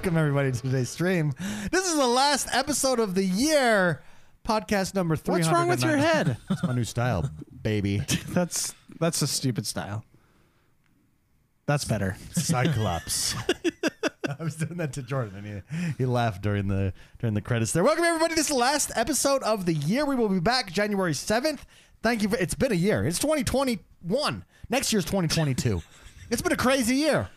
Welcome everybody to today's stream. This is the last episode of the year. Podcast number three. What's wrong with your head? It's my new style, baby. that's that's a stupid style. That's better. Cyclops. I was doing that to Jordan, and he, he laughed during the during the credits. There. Welcome everybody. This is the last episode of the year. We will be back January seventh. Thank you. For, it's been a year. It's 2021. Next year's 2022. it's been a crazy year.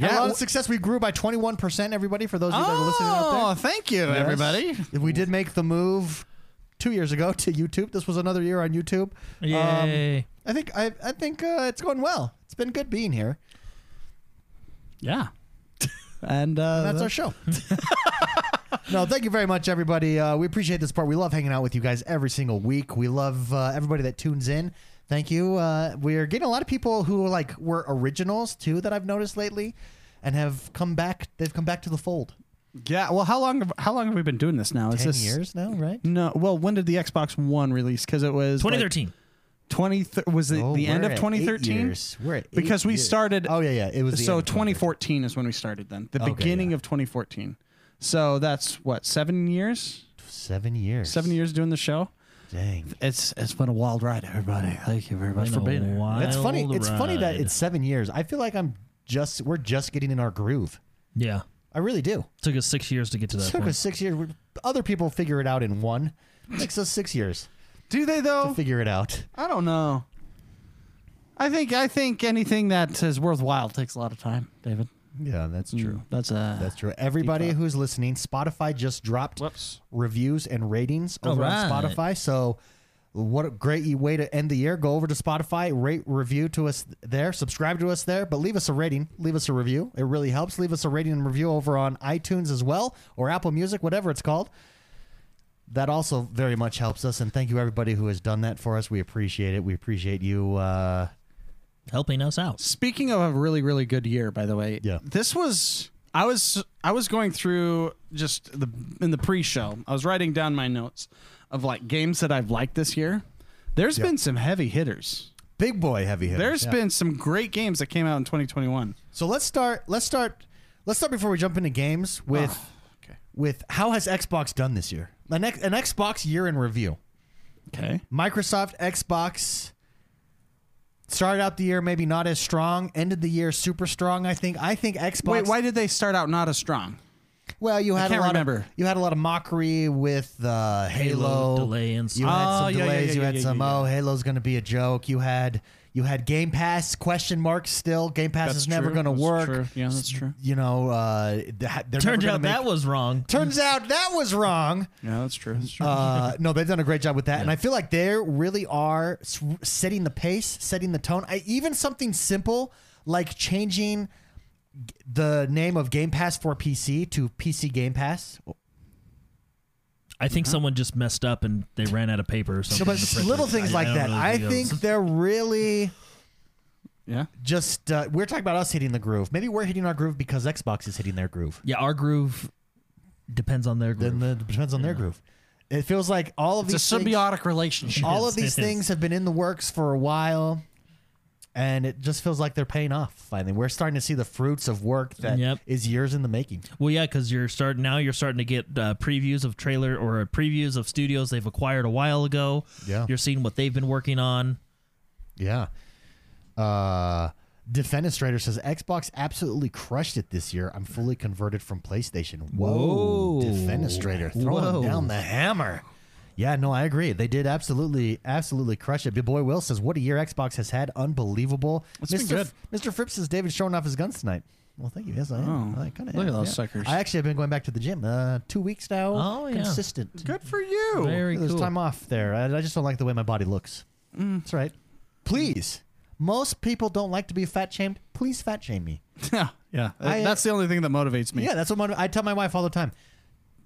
Yeah, a lot of success. We grew by 21 percent. Everybody, for those of you that are listening out there. Oh, thank you, Yes. everybody. We did make the move two years ago to YouTube. This was another year on YouTube. Um, Yay. I think I, I think uh, it's going well. It's been good being here. Yeah. And uh, that's our show. no, thank you very much, everybody. Uh, we appreciate the support. We love hanging out with you guys every single week. We love uh, everybody that tunes in. Thank you. Uh, we're getting a lot of people who like were originals too that I've noticed lately, and have come back. They've come back to the fold. yeah. Well, how long? Have, how long have we been doing this now? Is Ten this years now, right? No. Well, when did the Xbox One release? Because it was like 2013. 20. Was it Oh, the end of 2013? years. We're Because we years. started. Oh yeah, yeah. It was the so end of 2014 is when we started. Then the Okay, beginning yeah. of 2014. So that's what seven years. Seven years. Seven years doing the show. Dang. It's it's been a wild ride, everybody. Thank you very much for being here. It's funny. Wild It's funny that it's seven years. I feel like I'm just. We're just getting in our groove. Yeah. I really do. Took us six years to get to It that took point. us six years. Other people figure it out in one. It takes us six years Do they to though? figure it out. I don't know. I think I think anything that is worthwhile takes a lot of time, David. Yeah, that's Mm, That's a That's true. Everybody who's listening, Spotify just dropped whoops. reviews and ratings over on Alright. Spotify. So, what a great way to end the year. Go over to Spotify, rate, review to us there, subscribe to us there, but leave us a rating, leave us a review. It really helps. Leave us a rating and review over on iTunes as well or Apple Music, whatever it's called. That also very much helps us. And thank you, everybody who has done that for us. We appreciate it. We appreciate you. Uh, Helping us out. Speaking of a really really good year, by the way, Yeah. this was I was I was going through just the in the pre-show. I was writing down my notes of like games that I've liked this year. There's Yeah. been some heavy hitters. big boy heavy hitters. There's Yeah. been some great games that came out in 2021. So let's start. Let's start. Let's start before we jump into games ah, with Oh, okay. with how has Xbox done this year? An, X- an Xbox year in review. Okay. Microsoft Xbox started out the year maybe not as strong, ended the year super strong. I think. I think Xbox. Wait, why did they start out not as strong? Well, you had can't a lot remember. Of, you had a lot of mockery with uh, Halo, Halo delay and You stuff. had Oh, some yeah, yeah, delays. yeah, you had yeah, some. yeah, Oh, Halo's going to be a joke. You had you had Game Pass question marks still. Game Pass That's is never going to work. true. Yeah, that's true. You know, uh, th- they're never Turned out make- that was wrong. Turns out that was wrong. Yeah, that's true. That's true. Uh, no, they've done a great job with that, and I feel like they really are setting the pace, setting the tone. I, even something simple like changing the name of Game Pass for PC to PC Game Pass. I think someone just messed up and they ran out of paper or No, something. but little things I- like I that. really I it think was- they're really yeah. just. Uh, we're talking about us hitting the groove. Maybe we're hitting our groove because Xbox is hitting their groove. Yeah, our groove depends on their groove. Then the, it depends on their groove. It feels like all of It's a these things- symbiotic relationship. all of these things have been in the works for a while and it just feels like they're paying off finally we're starting to see the fruits of work that is Yep. years in the making Well, yeah, because you're starting now. You're starting to get uh, previews of trailer or previews of studios they've acquired a while ago. Yeah. you're seeing what they've been working on. yeah uh defenestrator says xbox absolutely crushed it this year i'm fully converted from playstation whoa, Whoa. defenestrator throwing Whoa. down the hammer yeah no i agree they did absolutely absolutely crush it Big boy will says what a year xbox has had unbelievable It's been mr good. mr phipps says david showing off his guns tonight well, thank you. Yes, I am. Oh, I kind of look at those suckers. I actually have been going back to the gym uh, two weeks now. Oh, yeah. consistent. Good for you. Very There's cool. time off there. I, I just don't like the way my body looks. Mm. That's right. Please, most people don't like to be fat shamed. Please fat shame me. Yeah, yeah. I- That's the only thing that motivates me. Yeah, that's what my, I tell my wife all the time.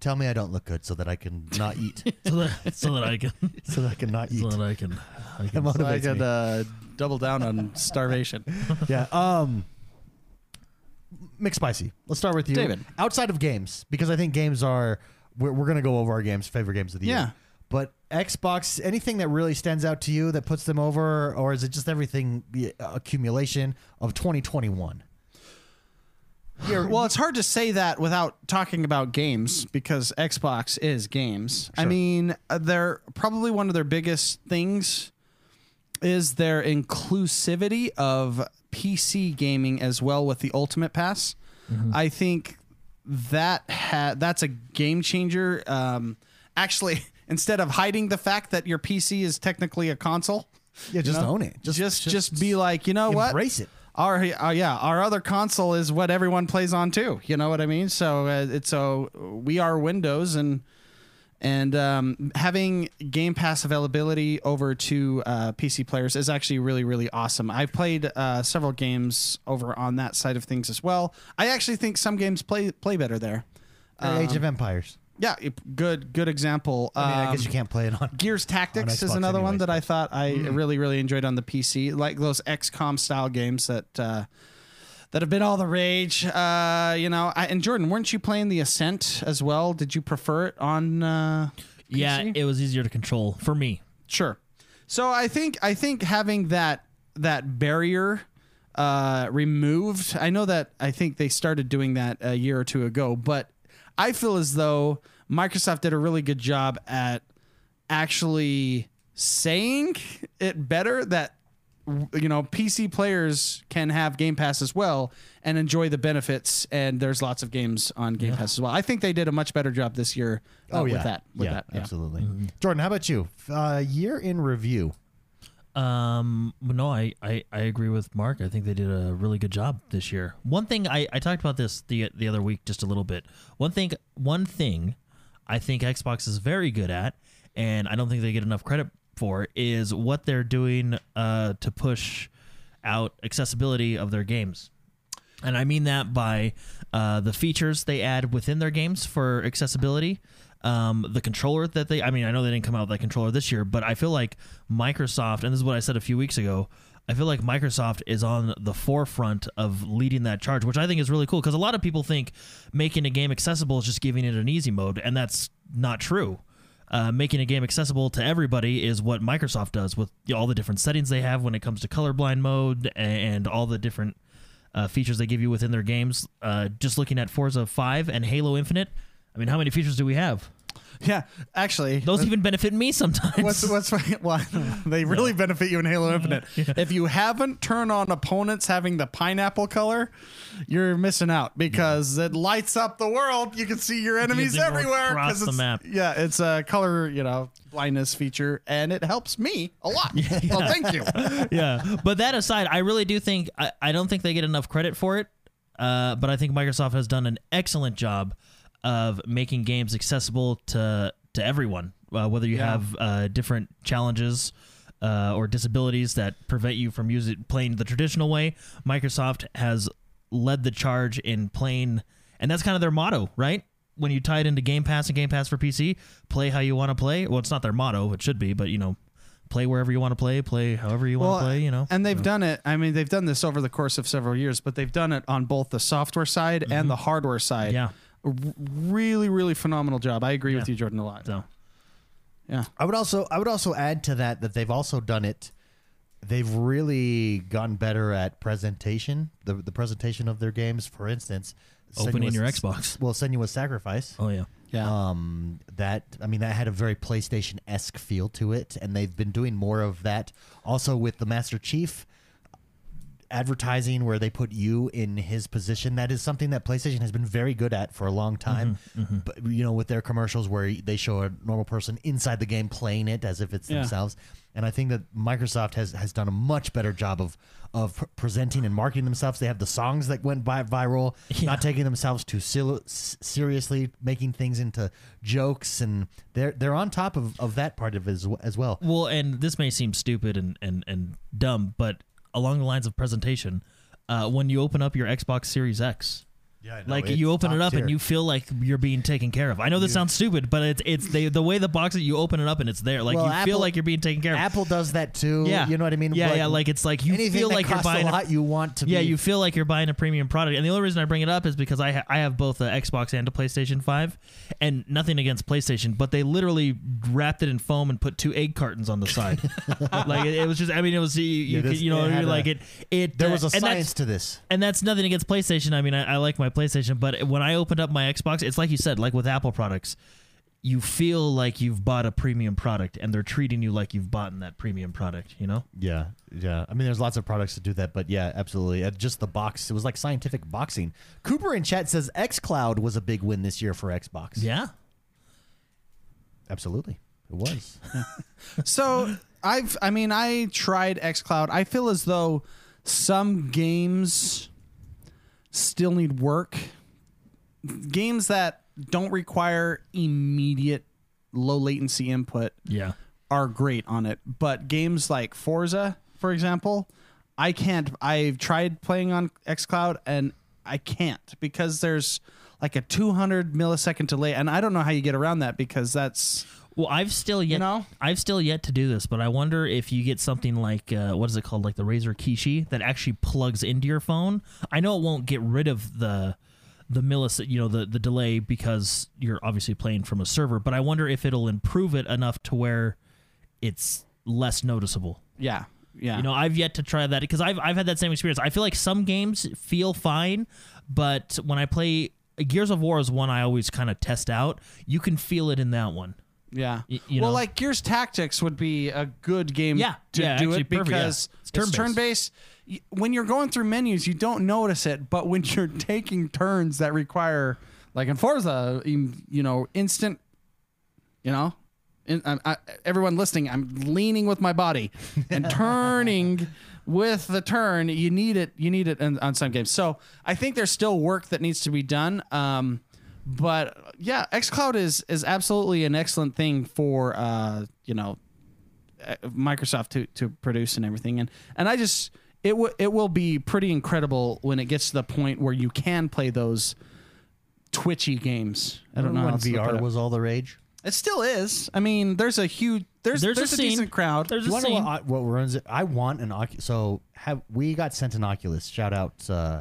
Tell me I don't look good so that I can not eat. so that so that I can so that I can not eat. so that I can. I That can So I motivates could me. uh, double down on starvation. yeah. Um. McSpicy. Let's start with you, David. Outside of games, because I think games are we're, we're gonna go over our games, favorite games of the Yeah. year. But Xbox, anything that really stands out to you that puts them over, or is it just everything the accumulation of 2021? You're- Well, it's hard to say that without talking about games because Xbox is games. I mean, uh, they're probably one of their biggest things is their inclusivity of PC gaming as well with the Ultimate Pass. I think that ha- that's a game changer. Um, actually, instead of hiding the fact that your PC is technically a console, yeah, just know? own it. just just, be like, you know what? embrace it. Our uh, yeah, our other console is what everyone plays on too. You know what I mean? So uh, it's so we are Windows and and um, having Game Pass availability over to uh, PC players is actually really really awesome. I've played uh, several games over on that side of things as well. I actually think some games play play better there. Uh, Age of Empires. Yeah, it- good good example. I mean, I Um, guess you can't play it on. Gears Tactics is Xbox another one anyways, that I thought I really really enjoyed on the PC, like those XCOM style games that uh, that have been all the rage. Uh, you know, I, and Jordan, weren't you playing the Ascent as well? Did you prefer it on? Uh, Yeah, it was easier to control for me. Sure. So I think I think having that that barrier uh, removed. I know that I think they started doing that a year or two ago, but I feel as though Microsoft did a really good job at actually saying it better that you know PC players can have Game Pass as well and enjoy the benefits and there's lots of games on Game Pass as well. I think they did a much better job this year uh, Oh yeah, with that with yeah, that. Yeah. absolutely. Jordan, how about you? Uh, year in review. Um, no, I, I, I agree with Mark. I think they did a really good job this year. One thing I, I talked about this the the other week just a little bit. One thing one thing I think Xbox is very good at, and I don't think they get enough credit for, is what they're doing uh, to push out accessibility of their games. And I mean that by uh, the features they add within their games for accessibility. Um, the controller that they, I mean, I know they didn't come out with that controller this year, but I feel like Microsoft, and this is what I said a few weeks ago, I feel like Microsoft is on the forefront of leading that charge, which I think is really cool because a lot of people think making a game accessible is just giving it an easy mode, and that's not true. Uh, making a game accessible to everybody is what Microsoft does with all the different settings they have when it comes to colorblind mode and all the different uh, features they give you within their games. Uh, just looking at Forza 5 and Halo Infinite, I mean, how many features do we have? Yeah, actually, Those even benefit me sometimes. What's what's well, they really benefit you in Halo Infinite. If you haven't turned on opponents having the pineapple color, you're missing out because it lights up the world. You can see your enemies everywhere across the it's- map. Yeah, it's a color you know blindness feature, and it helps me a lot. Well, thank you. yeah. But that aside, I really do think I, I don't think they get enough credit for it. Uh, but I think Microsoft has done an excellent job of making games accessible to to everyone, uh, whether you Yeah. have uh, different challenges. Uh, or disabilities that prevent you from using playing the traditional way. Microsoft has led the charge in playing, and that's kind of their motto, right? When you tie it into Game Pass and Game Pass for PC, play how you want to play. Well, it's not their motto; it should be, but you know, play wherever you want to play, play however you want to play. You know, and they've done it. I mean, they've done this over the course of several years, but they've done it on both the software side and the hardware side. Mm-hmm. yeah. A r- really, really phenomenal job. I agree with you, Jordan, a lot. So Yeah. I would also I would also add to that that they've also done it. They've really gotten better at presentation. The the presentation of their games, for instance, Opening Senua's- your Xbox. Well, Senua's Sacrifice. oh yeah, Yeah. Um, that I mean, that had a very PlayStation esque feel to it, and they've been doing more of that. Also with the Master Chief advertising, where they put you in his position. That is something that PlayStation has been very good at for a long time. Mm-hmm, But you know, with their commercials where they show a normal person inside the game playing it as if it's Yeah. themselves. And I think that Microsoft has, has done a much better job of of pr- presenting and marketing themselves. They have the songs that went by viral, Yeah. not taking themselves too sil- seriously, making things into jokes, and they're they're on top of, of that part of it as, w- as well. well, and this may seem stupid and and and dumb, but along the lines of presentation, uh, when you open up your Xbox Series X. Yeah, like you open it up and you feel like you're being taken care of. I know this sounds stupid, but it's it's they, the way the box that you open it up and it's there. Like Well, you feel like you're being taken care of. Apple does that too. yeah, you know what I mean. Yeah, Like, yeah. Like it's like you feel like you're buying a lot. You want to yeah, be, you feel like you're buying a premium product. And the only reason I bring it up is because I ha- I have both a Xbox and a PlayStation 5 and nothing against PlayStation, but they literally wrapped it in foam and put two egg cartons on the side. like it, it was just I mean it was you, you, Yeah, could- this- you know it had you're like a- it it there uh, was a and that's- science to this. and that's nothing against PlayStation. I mean, I, I like my PlayStation, but when I opened up my Xbox, it's like you said, like with Apple products, you feel like you've bought a premium product, and they're treating you like you've bought in that premium product. You know? Yeah, yeah. I mean, there's lots of products that do that, but yeah, absolutely. Uh, just the box, it was like scientific boxing. Cooper in chat says XCloud was a big win this year for Xbox. Yeah. Absolutely. It was. So I've, I mean, I tried XCloud. I feel as though some games still need work. Games that don't require immediate low latency input Yeah. are great on it. But games like Forza, for example, I can't. I've tried playing on XCloud and I can't because there's like a 200 millisecond delay, and I don't know how you get around that because that's Well, I've still yet know? I've still yet to do this, but I wonder if you get something like uh, what is it called, like the Razer Kishi that actually plugs into your phone. I know it won't get rid of the the millis, you know, the the delay because you're obviously playing from a server, but I wonder if it'll improve it enough to where it's less noticeable. yeah, yeah. You know, I've yet to try that because I've I've had that same experience. I feel like some games feel fine, but when I play Gears of War is one I always kind of test out. You can feel it in that one. Yeah. Y- you well, know? like Gears Tactics would be a good game Yeah. to Yeah, do actually it perfect, yeah. because It's it's turn-based. turn-based. When you're going through menus, you don't notice it, but when you're taking turns that require, like in Forza, you you know, instant, you know, in, I, I, everyone listening, I'm leaning with my body and turning with the turn. You need it. You need it in, on some games. So I think there's still work that needs to be done. Um, but yeah, XCloud is is absolutely an excellent thing for uh, you know uh, Microsoft to to produce and everything. And and I just it w- it will be pretty incredible when it gets to the point where you can play those twitchy games. I don't know when else to put VR was all the rage. It still is. I mean, there's a huge there's There's, there's, a, a, decent crowd. There's Do a want to know scene. what, what runs it? I want an Oculus. So have we got sent an Oculus? Shout out uh,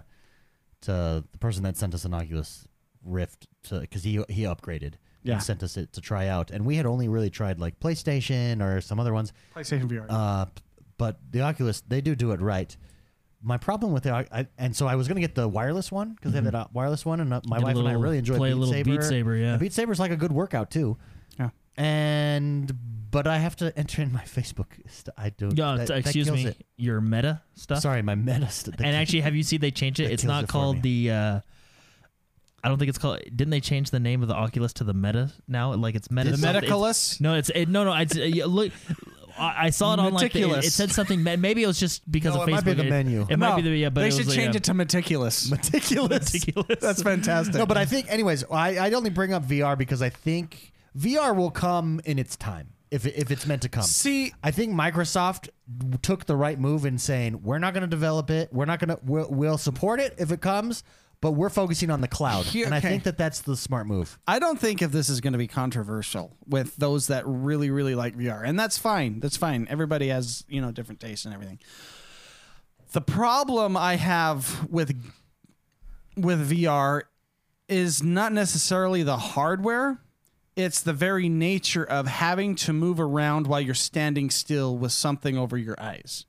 to the person that sent us an Oculus Rift because he he upgraded. Yeah. and sent us it to try out, and we had only really tried like PlayStation or some other ones. PlayStation VR. Uh, but the Oculus, they do do it right. My problem with the I, and so I was gonna get the wireless one because they have that uh, wireless one, and uh, my Get a wife and I little- really enjoy play a Beat little Saber. Beat Saber, yeah. And Beat Saber's like a good workout too. Yeah. And but I have to enter in my Facebook. St- I don't. Yeah, that- it's- that excuse kills me. it. Your meta stuff. Sorry, my meta. St- that and actually, have you seen they changed it? that It's kills not it for called the. Uh, I don't think it's called. Didn't they change the name of the Oculus to the Meta now? Like it's Meta. the something- it's- Metaculus. No, it's it, no, no. It's, uh, look, I, I saw it on like the, it, it said something. Maybe it was just because No, of it Facebook. might be the It- menu. It might be the yeah, but they should was, change yeah. it to meticulous. meticulous. Meticulous. That's fantastic. no, but I think, anyways, I, I only bring up VR because I think VR will come in its time if if it's meant to come. see, I think Microsoft took the right move in saying we're not going to develop it. We're not going to. We'll, we'll support it if it comes, but we're focusing on the cloud, Here- and I okay. think that that's the smart move. I don't think if this is going to be controversial with those that really, really like VR, and that's fine. That's fine. Everybody has you know different tastes and everything. The problem I have with with VR is not necessarily the hardware. It's the very nature of having to move around while you're standing still with something over your eyes.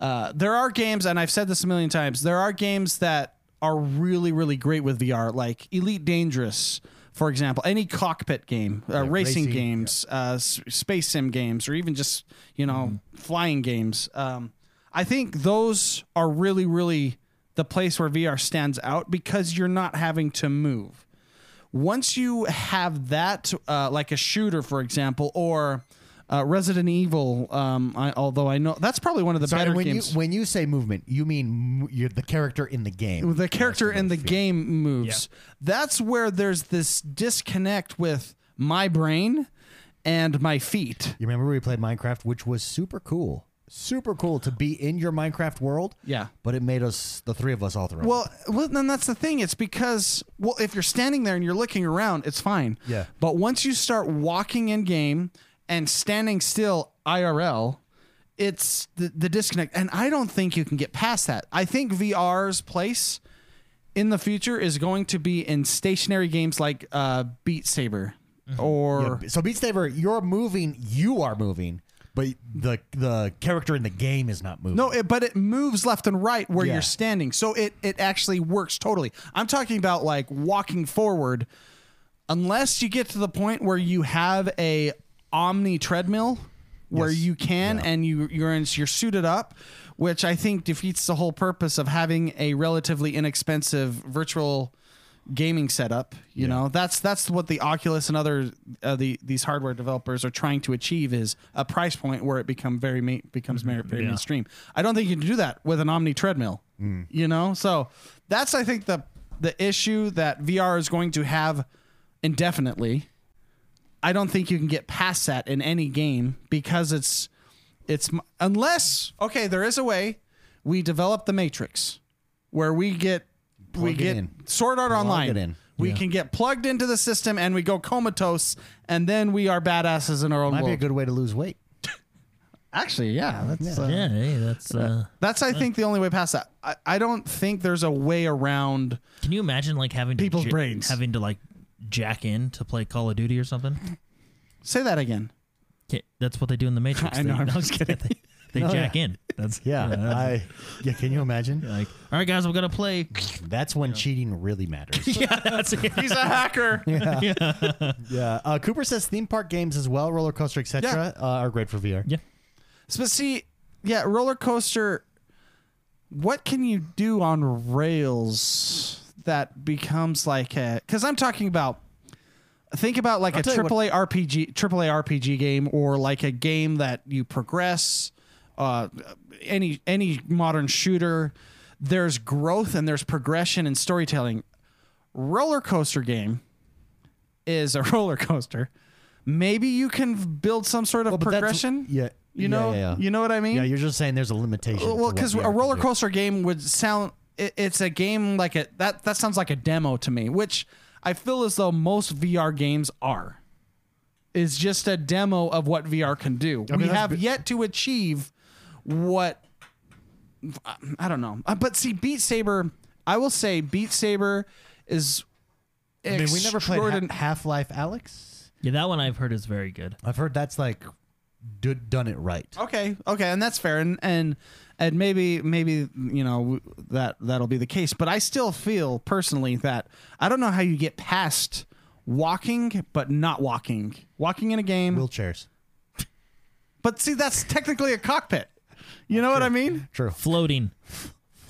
Uh, there are games, and I've said this a million times. There are games that are really, really great with VR, like Elite Dangerous, for example. Any cockpit game, uh, racing, racing, games, uh, s- space sim games, or even just you know flying games. Um, I think those are really, really the place where VR stands out because you're not having to move once you have that, uh, like a shooter, for example, or uh, Resident Evil, um, I, although I know that's probably one of the Sorry, better when games. you when you say movement, you mean m- you're the character in the game. the character in the feel. game moves. That's where there's this disconnect with my brain and my feet. You remember we played Minecraft, which was super cool, super cool to be in your Minecraft world. Yeah. but it made us the three of us all throw. Well, well, then that's the thing. It's because well, if you're standing there and you're looking around, it's fine. Yeah. But once you start walking in game and standing still IRL, it's the, the disconnect. And I don't think you can get past that. I think VR's place in the future is going to be in stationary games like uh, Beat Saber or Yeah, so Beat Saber, you're moving, you are moving, but but the the character in the game is not moving. No, it, but it moves left and right where Yeah. you're standing. So it it actually works totally. I'm talking about like walking forward unless you get to the point where you have a omni treadmill where Yes. you can and you you're in, you're suited up, which I think defeats the whole purpose of having a relatively inexpensive virtual gaming setup. You know, that's that's what the Oculus and other uh, the these hardware developers are trying to achieve is a price point where it become very ma- becomes very, very Yeah. mainstream. I don't think you can do that with an Omni treadmill. You know, so that's I think the the issue that VR is going to have indefinitely. I don't think you can get past that in any game because it's it's unless okay, there is a way we develop the Matrix where we get we Plug it get in. Sword Art Plug Online. it in. We Yeah. can get plugged into the system and we go comatose and then we are badasses in our own might be a good way to lose weight. Actually, yeah, that's uh, yeah, hey, that's. Uh, that's I think the only way past that. I, I don't think there's a way around. can you imagine like having to People's ja- brains. having to like jack in to play Call of Duty or something? Say that again. Okay, that's what they do in the Matrix. I know, They, I'm just kidding. They, they No, jack in. That's Yeah, that's- I yeah. Can you imagine? like, all right, guys, we're gonna play. That's when cheating really matters. yeah, that's it. He's a hacker. yeah. Uh, Cooper says theme park games as well, roller coaster, etc., uh, are great for VR. Yeah. But see, yeah, roller coaster. What can you do on rails that becomes like a? Because I'm talking about. Think about like I'll a tell you what- AAA RPG, AAA RPG game, or like a game that you progress. Uh, any any modern shooter, there's growth and there's progression and storytelling. Roller coaster game is a roller coaster. Maybe you can build some sort of Well, progression. yeah. You know, yeah, yeah. you know what I mean? Yeah, you're just saying there's a limitation. well, because a roller coaster game would sound. It, it's a game like a that. That sounds like a demo to me, which I feel as though most VR games are. Is just a demo of what VR can do. mean, we that's have bi- yet to achieve what. I don't know, Uh, but see, Beat Saber. I will say, Beat Saber is. I mean, we never played extraordin- Half Life Alyx. Yeah, that one I've heard is very good. I've heard that's like d- done it right. Okay, okay, and that's fair, and and and maybe maybe you know that that'll be the case. But I still feel personally that I don't know how you get past walking but not walking, walking in a game. Wheelchairs. but see, that's technically a cockpit. You know what I mean? True. Floating.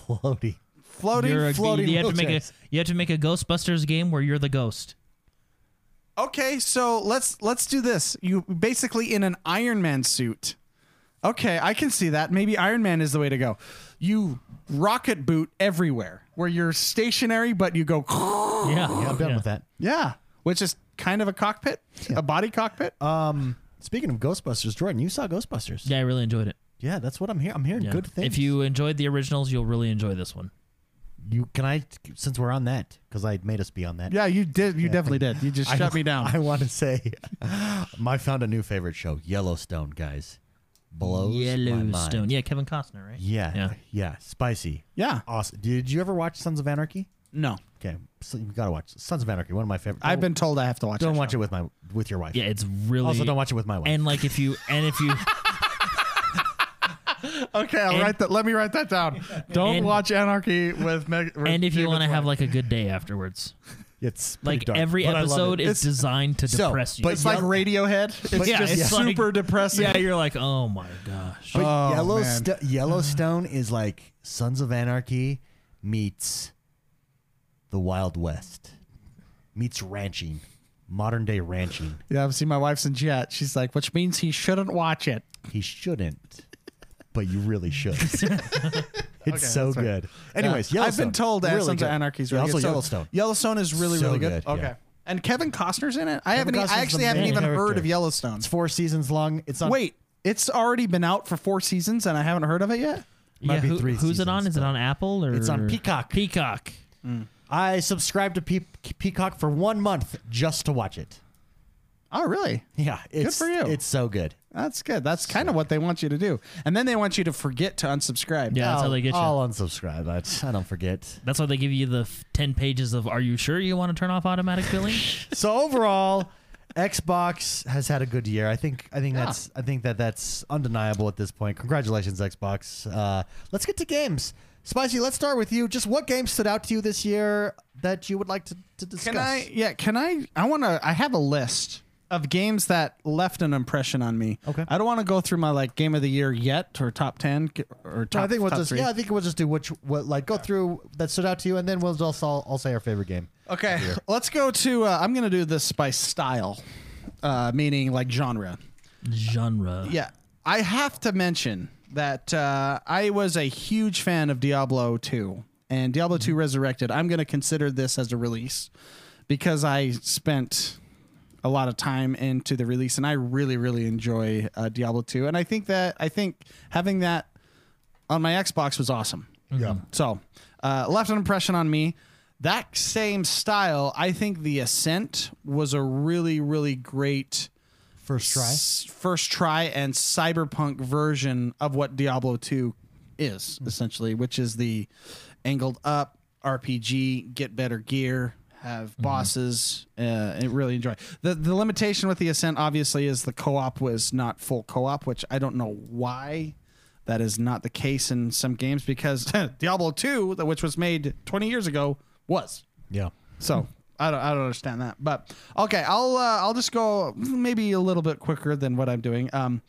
Floaty. Floating. You're a, floating you have to make a you have to make a Ghostbusters game where you're the ghost. Okay, so let's let's do this. You basically in an Iron Man suit. Okay, I can see that. Maybe Iron Man is the way to go. You rocket boot everywhere, where you're stationary, but you go. Yeah, Yeah, I'm done with that. Yeah, which is kind of a cockpit, a body cockpit. Um, speaking of Ghostbusters, Jordan, you saw Ghostbusters. Yeah, I really enjoyed it. Yeah, that's what I'm hearing. I'm hearing Yeah. good things. If you enjoyed the originals, you'll really enjoy this one. you can I since we're on that because I made us be on that. yeah, you did. You definitely did. You just I- shut me down. I want to say, I found a new favorite show, Yellowstone, guys. Blows my Yellowstone. mind. Yeah, Kevin Costner, right? Yeah, Yeah. yeah, spicy, yeah. awesome. Did you ever watch Sons of Anarchy? No, Okay, so you gotta watch Sons of Anarchy. One of my favorite. I've been told I have to watch. Don't watch show. it with my with your wife. Yeah, it's really Also, don't watch it with my wife. and like if you and if you Okay, I'll And- write that. Let me write that down. Don't And- watch Anarchy with Meg. and if you want to have like a good day afterwards. It's Like dark, every but I love episode it. is It's- designed to So, depress you. but it's like Radiohead. It's yeah, just it's like- super depressing. yeah, you're like, oh my gosh. But Oh, Yellowstone, Yellowstone is like Sons of Anarchy meets the Wild West, meets ranching, modern day ranching. Yeah, I've seen my wife's in chat. She's like, which means he shouldn't watch it. He shouldn't, but you really should. it's Okay, so that's fair. good. Anyways, Yeah. I've been told that really Sons of good. Anarchy is Yeah, really also good. So Yellowstone. Yellowstone is really, So really good. good, yeah. Okay. And Kevin Costner's in it? I haven't. e- Costner's I actually haven't main even heard of Yellowstone. It's four seasons long. It's on. Wait, it's already been out for four seasons and I haven't heard of it yet? might yeah, be who- three who's it on? Is it on Apple or It's on Peacock. Peacock. Mm. I subscribed to Pe- Peacock for one month just to watch it. Oh, really? Yeah, it's, for you. It's so good. That's good. That's kind of what they want you to do. And then they want you to forget to unsubscribe. Yeah, that's how they get you. I'll unsubscribe. I, I don't forget. That's why they give you the f- ten pages of "Are you sure you want to turn off automatic billing?" so overall, Xbox has had a good year. I think. I think Yeah. that's. I think that that's undeniable at this point. Congratulations, Xbox. Uh, let's get to games. Spicy, let's start with you. Just what game stood out to you this year that you would like to, to discuss? Can I? Yeah. Can I? I want to. I have a list of games that left an impression on me. Okay. I don't want to go through my like game of the year yet or top ten or top. No, I think we'll top just. three. Yeah, I think we'll just do which. What like go through that stood out to you, and then we'll just all, all say our favorite game. Okay. Let's go to. Uh, I'm gonna do this by style, uh, meaning like genre. Genre. Yeah, I have to mention that uh, I was a huge fan of Diablo 2 and Diablo 2 Resurrected. I'm going to consider this as a release because I spent a lot of time into the release and I really, really enjoy uh, Diablo 2. And I think that I think having that on my Xbox was awesome. Yeah. So, uh, left an impression on me. That same style, I think the Ascent was a really, really great First try. s- first try and cyberpunk version of what Diablo 2 is essentially, which is the angled up RPG, get better gear, have bosses. Uh, and really enjoy the the limitation with the Ascent. Obviously, is the co op was not full co op, which I don't know why. That is not the case in some games because Diablo 2, the- which was made 20 years ago, was. Yeah. So I don't I don't understand that. But okay, I'll uh, I'll just go maybe a little bit quicker than what I'm doing. Um,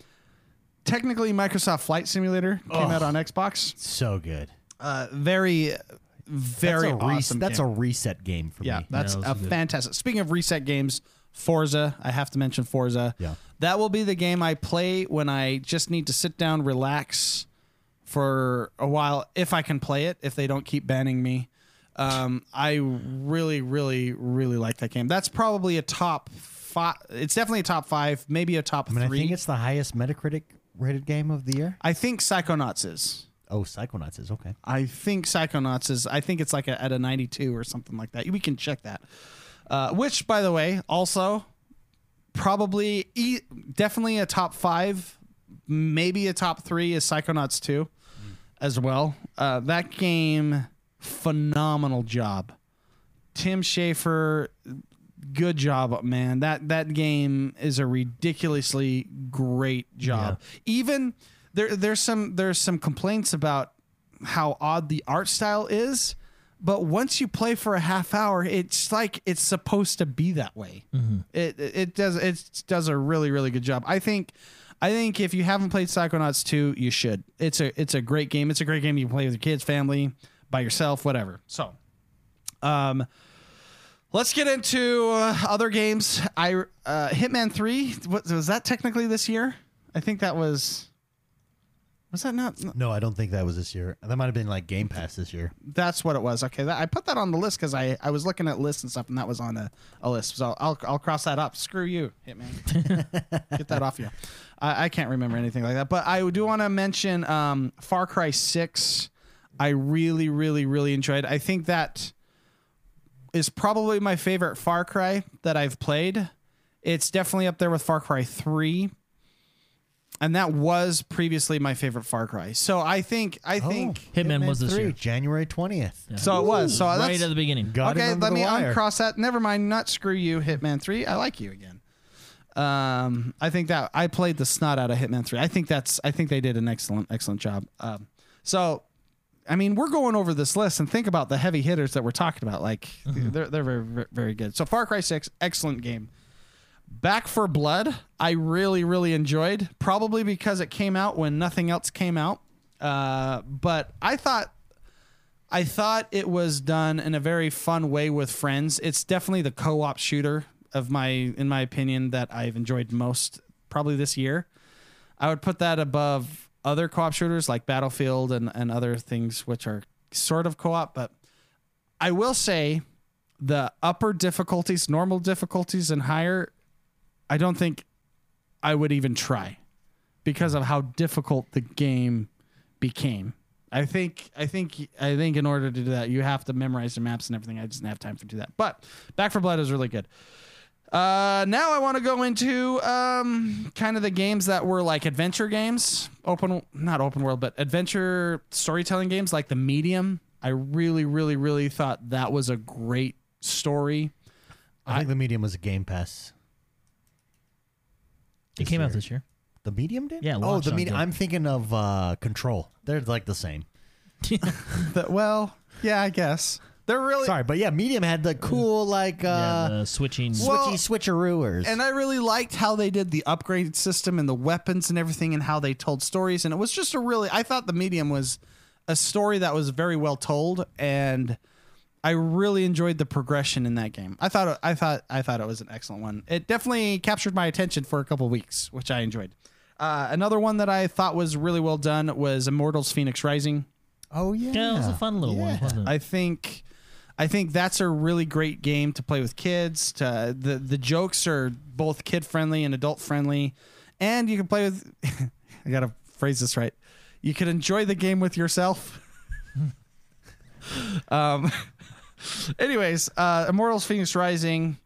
technically, Microsoft Flight Simulator came out on Xbox. So good. Uh, very very that's a, res- awesome. that's game. a reset game for yeah, me. that's that a was good. fantastic. Speaking of reset games, Forza. I have to mention Forza. Yeah. that will be the game I play when I just need to sit down, relax for a while, if I can play it. If they don't keep banning me, um, I really, really, really like that game. That's probably a top five. It's definitely a top five, maybe a top I mean, three. I think it's the highest Metacritic rated game of the year. I think Psychonauts is. Oh, Psychonauts is okay. I think Psychonauts is. I think it's like a, at a 92 or something like that. We can check that. Uh, which, by the way, also probably e- definitely a top five, maybe a top three is Psychonauts 2 as well. Uh, that game, phenomenal job. Tim Schafer, good job, man. That that game is a ridiculously great job. Even there there's some there's some complaints about how odd the art style is, but once you play for a half hour, it's like it's supposed to be that way. It, it it does it does a really really good job. I think I think if you haven't played Psychonauts 2, you should. It's a it's a great game. It's a great game you can play with your kids, family, by yourself, whatever. So, um Let's get into uh, other games. I uh, Hitman Three what, was that technically this year? I think that was. Was that not? No, I don't think that was this year. That might have been like Game Pass this year. That's what it was. Okay, that, I put that on the list because I, I was looking at lists and stuff, and that was on a, a list. So I'll I'll cross that up. Screw you, Hitman. Get that off you. I, I can't remember anything like that. But I do want to mention um, Far Cry Six. I really, really, really enjoyed. I think that is probably my favorite Far Cry that I've played. It's definitely up there with Far Cry 3. And that was previously my favorite Far Cry. So I think I think Hitman was this 3, year. January twentieth. so it was. So right that's at the beginning. Got okay, let the me wire. uncross that. Never mind. Not screw you, Hitman Three. I like you again. Um, I think that I played the snot out of Hitman Three. I think that's. I think they did an excellent, excellent job. Um, so, I mean, we're going over this list and think about the heavy hitters that we're talking about. Like they're they're very very- very good. So Far Cry Six, excellent game. Back 4 Blood, I really really enjoyed. Probably because it came out when nothing else came out. Uh, but I thought I thought it was done in a very fun way with friends. It's definitely the co-op shooter of my in my opinion that I've enjoyed most probably this year. I would put that above other co-op shooters like Battlefield and, and other things which are sort of co-op, but I will say the upper difficulties, normal difficulties and higher, I don't think I would even try because of how difficult the game became. I think I think I think in order to do that, you have to memorize the maps and everything. I just didn't have time to do that. But Back 4 Blood is really good. Uh, now I want to go into um, kind of the games that were like adventure games, open not open world, but adventure storytelling games like The Medium. I really, really, really thought that was a great story. I think the medium was a Game Pass. This came year. out this year. The medium did. Yeah, Oh, launched the on medium. Game- I'm thinking of uh, Control. They're like the same. The- well, yeah, I guess they're really. Sorry, but yeah, medium had the cool like yeah, uh, the switching. switchy Well, switcherooers. And I really liked how they did the upgrade system and the weapons and everything and how they told stories. And it was just a really, I thought the medium was a story that was very well told. And I really enjoyed the progression in that game. I thought, I thought, I thought it was an excellent one. It definitely captured my attention for a couple weeks, which I enjoyed. Uh, another one that I thought was really well done was Immortals Fenyx Rising. oh yeah, yeah, it was a fun little one, Yeah. wasn't it? I think I think that's a really great game to play with kids. To the the jokes are both kid friendly and adult friendly, and you can play with. I gotta phrase this right. You can enjoy the game with yourself. um. Anyways, uh, Immortals: Fenyx Rising.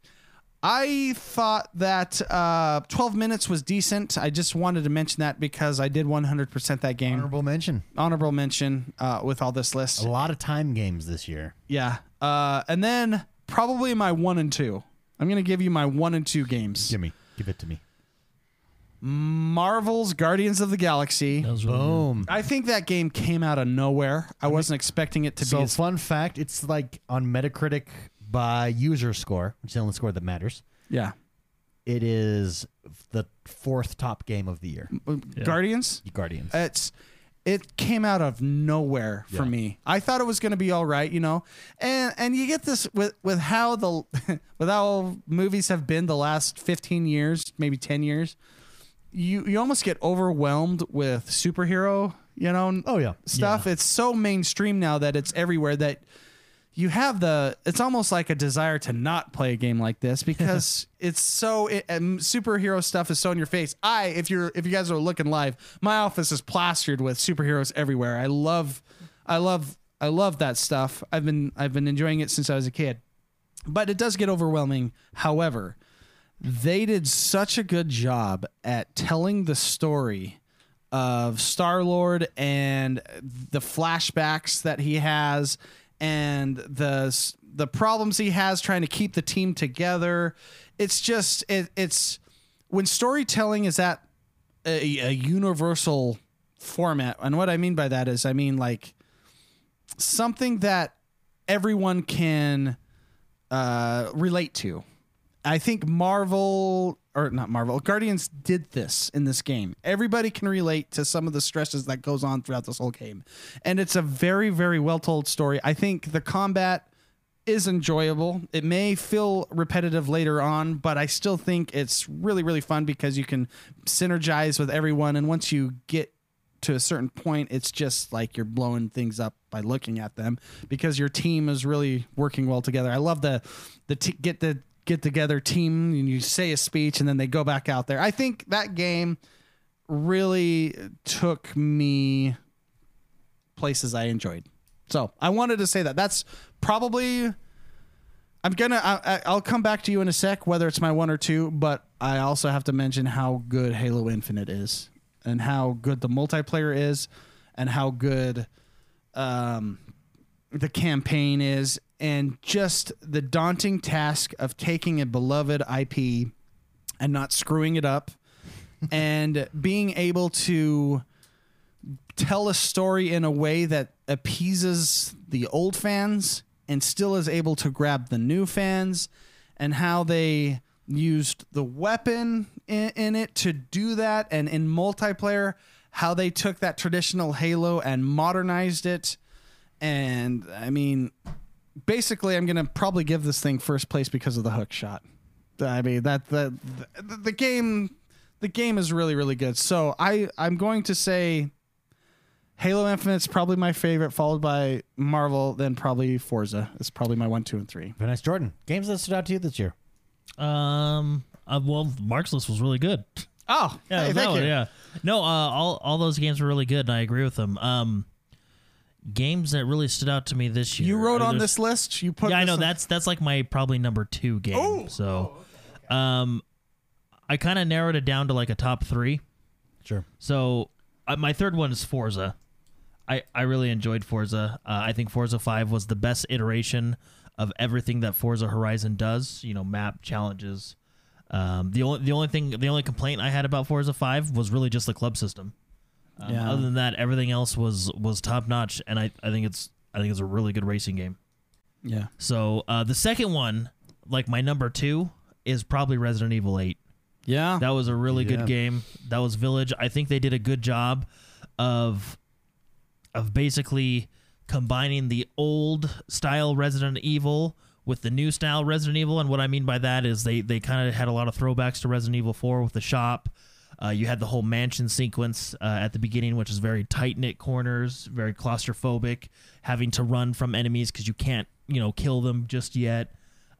I thought that uh, 12 minutes was decent. I just wanted to mention that because I did 100% that game. Honorable mention. Honorable mention uh, with all this list. A lot of time games this year. Yeah. Uh, and then probably my one and two. I'm gonna give you my one and two games. Give me, give it to me. Marvel's Guardians of the Galaxy. That was really good. Boom. I think that game came out of nowhere. I wasn't expecting it to So be. As, fun fact, it's like on Metacritic by user score, which is the only score that matters. yeah. It is the fourth top game of the year. Guardians. Guardians. It's it came out of nowhere for Yeah. me. I thought it was going to be all right, you know, and and you get this with with how the with how movies have been the last fifteen years, maybe ten years. You you almost get overwhelmed with superhero, you know, oh yeah. stuff. It's so mainstream now that it's everywhere that you have the. It's almost like a desire to not play a game like this because it's so it, superhero stuff is so in your face. I, if you're if you guys are looking live, my office is plastered with superheroes everywhere. I love, I love, I love that stuff. I've been I've been enjoying it since I was a kid, but it does get overwhelming. However, they did such a good job at telling the story of Star Lord and the flashbacks that he has and the the problems he has trying to keep the team together. It's just it, it's when storytelling is at a, a universal format, and what I mean by that is I mean like something that everyone can uh, relate to. I think Marvel or not Marvel, Guardians did this in this game. Everybody can relate to some of the stresses that goes on throughout this whole game. And it's a very very well told story. I think the combat is enjoyable. It may feel repetitive later on, but I still think it's really really fun because you can synergize with everyone and once you get to a certain point it's just like you're blowing things up by looking at them because your team is really working well together. I love the the t- get the get together team and you say a speech and then they go back out there. I think that game really took me places I enjoyed. So I wanted to say that. That's probably. I'm gonna. I, I'll come back to you in a sec, whether it's my one or two. But I also have to mention how good Halo Infinite is, and how good the multiplayer is, and how good um, the campaign is, and just the daunting task of taking a beloved IP and not screwing it up, and being able to tell a story in a way that appeases the old fans and still is able to grab the new fans and how they used the weapon in, in it to do that and in multiplayer how they took that traditional halo and modernized it and i mean basically i'm gonna probably give this thing first place because of the hook shot i mean that the the, the game the game is really really good so i i'm going to say Halo Infinite's probably my favorite, followed by Marvel, then probably Forza. It's probably my one, two, and three. Very nice, Jordan. Games that stood out to you this year. Um. Uh, well, Mark's list was really good. Oh, Yeah, hey, thank one, you. yeah. No, uh, all all those games were really good, and I agree with them. Um, games that really stood out to me this year. You wrote on this list. You put. Yeah, I know on- that's that's like my probably number two game. Oh! So, um, I kind of narrowed it down to like a top three. Sure. So uh, my third one is Forza. I, I really enjoyed Forza. Uh, I think Forza 5 was the best iteration of everything that Forza Horizon does. You know, map challenges, Um, the only the only thing the only complaint I had about Forza Five was really just the club system. Um, Yeah. Other than that, everything else was was top notch, and I, I think it's I think it's a really good racing game. Yeah. So uh, the second one, like my number two, is probably Resident Evil Eight. Yeah. That was a really Yeah. good game. That was Village. I think they did a good job of of basically combining the old style Resident Evil with the new style Resident Evil. And what I mean by that is they they kind of had a lot of throwbacks to Resident Evil 4 with the shop. Uh, you had the whole mansion sequence uh, at the beginning, which is very tight knit corners, very claustrophobic, having to run from enemies because you can't, you know, kill them just yet.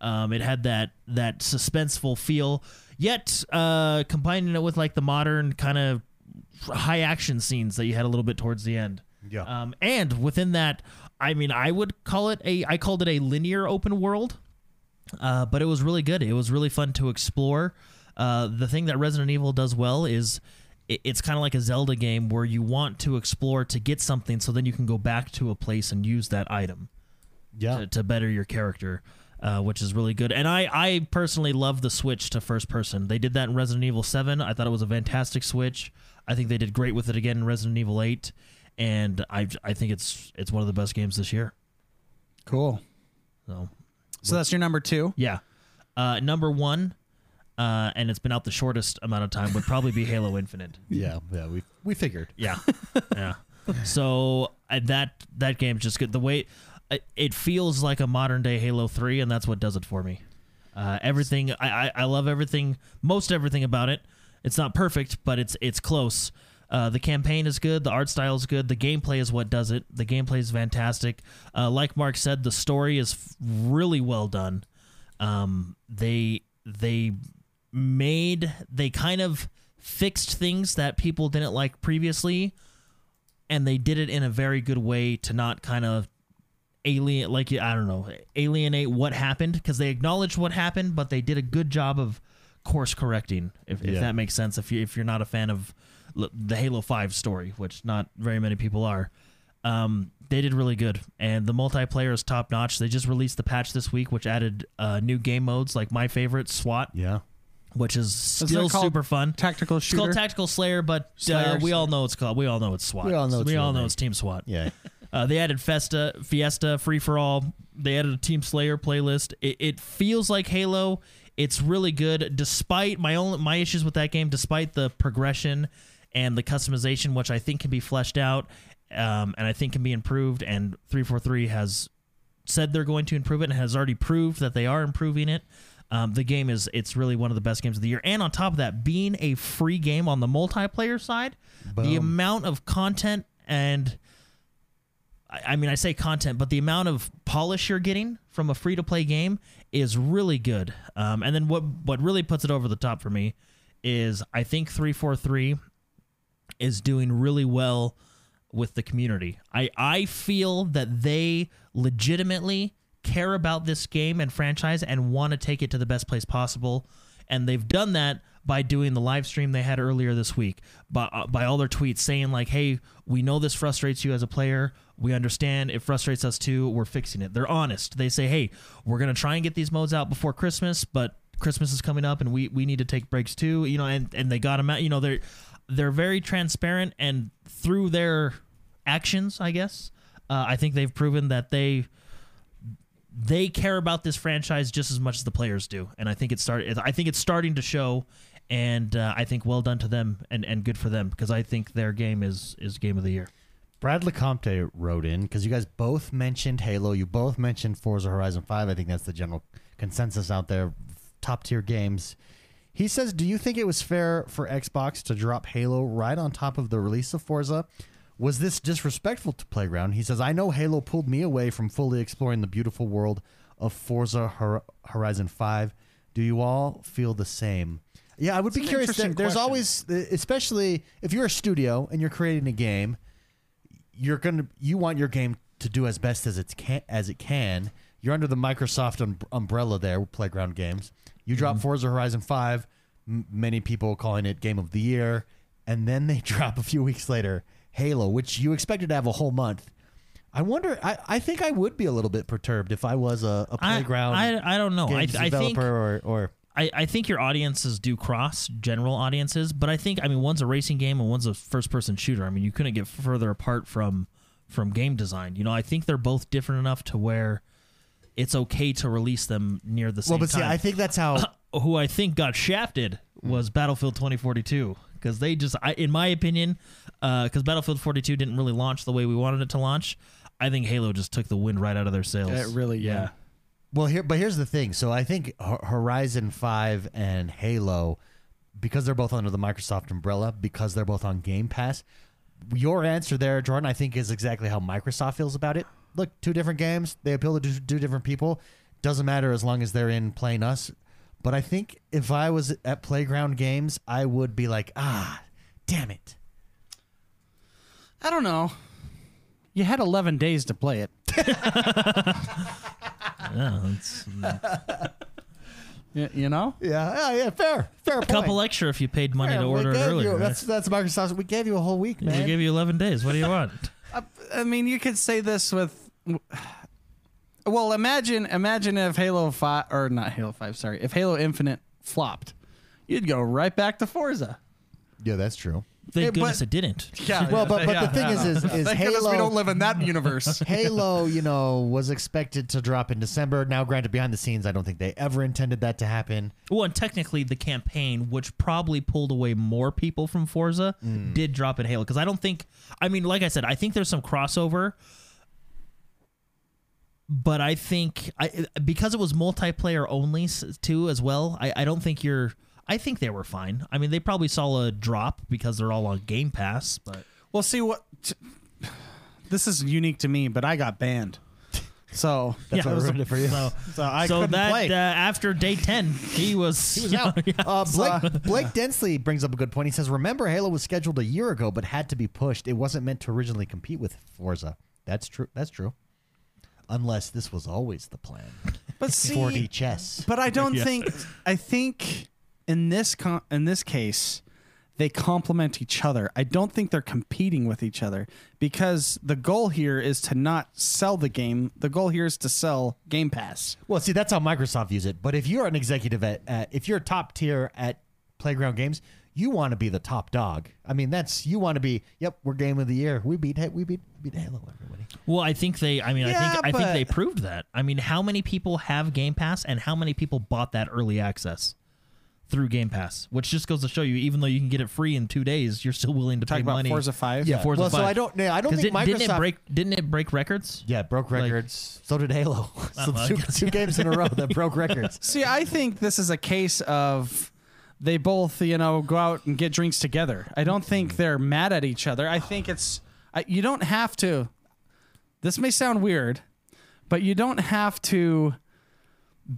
Um, it had that that suspenseful feel, yet uh, combining it with like the modern kind of high action scenes that you had a little bit towards the end. Yeah. Um, and within that, I mean, I would call it a I called it a linear open world, uh, but it was really good. It was really fun to explore. Uh, the thing that Resident Evil does well is it, it's kind of like a Zelda game where you want to explore to get something, so then you can go back to a place and use that item yeah. to, to better your character, uh, which is really good. And I, I personally love the switch to first person. They did that in Resident Evil 7. I thought it was a fantastic switch. I think they did great with it again in Resident Evil 8. And I, I think it's it's one of the best games this year. Cool. So So that's your number two. yeah, uh, number one, uh, and it's been out the shortest amount of time would probably be Halo Infinite. yeah. Yeah. We we figured. Yeah, yeah. So that that game's just good. The way it, it feels like a modern day Halo Three, and that's what does it for me. Uh, everything I, I I love everything, most everything about it. It's not perfect, but it's it's close. Uh, the campaign is good. The art style is good. The gameplay is what does it. The gameplay is fantastic. Uh, like Mark said, the story is f- really well done. Um, they they made they kind of fixed things that people didn't like previously and they did it in a very good way to not kind of alien like I don't know alienate what happened because they acknowledged what happened but they did a good job of course correcting if, if Yeah. that makes sense if you if you're not a fan of the Halo 5 story which not very many people are um, they did really good and the multiplayer is top notch they just released the patch this week which added uh, new game modes like my favorite SWAT Yeah. Which is still super fun Tactical shooter. it's called Tactical Slayer, but Slayer, uh, we all know it's called. We all know it's SWAT. We all know its we all know name. it's Team SWAT. Yeah. Uh, they added Festa, Fiesta, Free for All. They added a Team Slayer playlist. It, it feels like Halo. It's really good, despite my own my issues with that game. Despite the progression and the customization, which I think can be fleshed out, um, and I think can be improved. And three four three has said they're going to improve it and has already proved that they are improving it. Um, the game is it's really one of the best games of the year. And on top of that, being a free game on the multiplayer side, the amount of content and I I mean, I say content, but the amount of polish you're getting from a free to play game is really good. Um, and then what what really puts it over the top for me is I think three four three is doing really well with the community. I I feel that they legitimately care about this game and franchise and want to take it to the best place possible, and they've done that by doing the live stream they had earlier this week. By, uh, by all their tweets saying like hey we know this frustrates you as a player. We understand it frustrates us too. We're fixing it. They're honest. They say hey we're going to try and get these modes out before christmas but christmas is coming up and we, we need to take breaks too you know and, and they got them out. You know they're they're very transparent and through their actions i guess uh, i think they've proven that they they care about this franchise just as much as the players do, and I think it started. I think it's starting to show, and uh, I think well done to them and, and good for them because I think their game is is game of the year. Brad LeCompte wrote in because you guys both mentioned Halo. You both mentioned Forza Horizon 5. I think that's the general consensus out there. Top tier games. He says, Do you think it was fair for Xbox to drop Halo right on top of the release of Forza? Was this disrespectful to Playground? He says, I know Halo pulled me away from fully exploring the beautiful world of Forza Hor- Horizon 5. Do you all feel the same? Yeah, I would be curious. There, there's question. always, especially if you're a studio and you're creating a game, you're gonna you want your game to do as best as it can as it can. You're under the Microsoft um, umbrella there, with Playground Games. You drop Forza Horizon Five, m- many people calling it Game of the Year, and then they drop a few weeks later Halo, which you expected to have a whole month. I wonder. I, I think I would be a little bit perturbed if I was a Playground I, I don't know. I, I developer think or or I, I think your audiences do cross general audiences, but I think I mean one's a racing game and one's a first person shooter. I mean you couldn't get further apart from from game design. You know, I think they're both different enough to where it's okay to release them near the same Well, but see, time. I think that's how. who I think got shafted was Battlefield 2042 because they just, I, in my opinion, because Battlefield 42 didn't really launch the way we wanted it to launch. I think Halo just took the wind right out of their sails. It really, yeah. Well, here, but here's the thing. So I think Horizon Five and Halo, because they're both under the Microsoft umbrella, because they're both on Game Pass. Your answer there, Jordan, I think is exactly how Microsoft feels about it. Look, two different games. They appeal to two- two different people. Doesn't matter as long as they're in playing us. But I think if I was at Playground Games, I would be like, ah, damn it. I don't know. You had 11 days to play it. Yeah, it's Y- You know? Yeah, yeah, yeah fair, fair a couple extra if you paid money Yeah, to we order it gave earlier. you- right? that's that's Microsoft. We gave you a whole week, we man. gave you 11 days. What do you want? I, I mean, you could say this with. Well, imagine imagine if Halo Five or not Halo Five, sorry, if Halo Infinite flopped, you'd go right back to Forza. yeah, that's true. Thank Yeah, goodness but- it didn't. Yeah. Well, but- but the thing is- is- is Thank goodness we don't live in that universe. Halo, you know, was expected to drop in December. Now, granted, behind the scenes, I don't think they ever intended that to happen. Well, and technically, the campaign, which probably pulled away more people from Forza, mm. did drop in Halo. Because I don't think, I mean, like I said, I think there's some crossover, but I think I because it was multiplayer only s- too as well. I, I don't think you're. I think they were fine. I mean, they probably saw a drop because they're all on Game Pass, but Well, see what t- this is unique to me, but I got banned. So That's Yeah, what it was ruined it for you. so so I so couldn't that play. Uh, after day ten, he was He was you know, out. yeah. Uh, Blake, Blake Densley brings up a good point. He says, "Remember, Halo was scheduled a year ago, but had to be pushed. It wasn't meant to originally compete with Forza. That's true. That's true. Unless this was always the plan. but see, 4D chess. But I don't Yeah. think. I think in this con- in this case, they complement each other. I don't think they're competing with each other because the goal here is to not sell the game. The goal here is to sell Game Pass. Well, see, that's how Microsoft views it. But if you're an executive at, at if you're top tier at Playground Games, you want to be the top dog. I mean, that's you want to be. Yep, we're game of the year. We beat we beat we beat Halo. Everybody. Well, I think they. I mean, I Yeah, think I think they proved that. I mean, how many people have Game Pass, and how many people bought that early access through Game Pass? Which just goes to show you, even though you can get it free in two days, you're still willing to Talk pay about money. Forza Five. Yeah, Forza well, so I don't. Yeah, I don't 'Cause think it- Microsoft. didn't it break? Didn't it break records? Yeah, it broke Like- records. so did Halo. so well, I two, guess- two games in a row that broke records. See, I think this is a case of they both, you know, go out and get drinks together. I don't think mm. they're mad at each other. I think it's I, you don't have to. This may sound weird, but you don't have to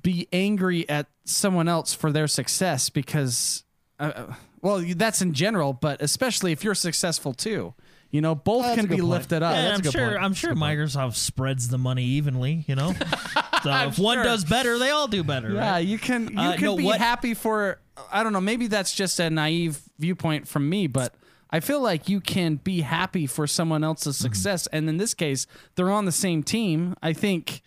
be angry at someone else for their success because, uh, well, that's in general, but especially if you're successful too. You know, both That's a can be point. lifted up. Yeah, that's a I'm sure. point. I'm sure good point. Microsoft spreads the money evenly. You know, so if one does better, they all do better. Yeah, right? you can you Uh, can no, be what- happy for I don't know, maybe that's just a naive viewpoint from me, but I feel like you can be happy for someone else's Mm-hmm. success and in this case, they're on the same team. I think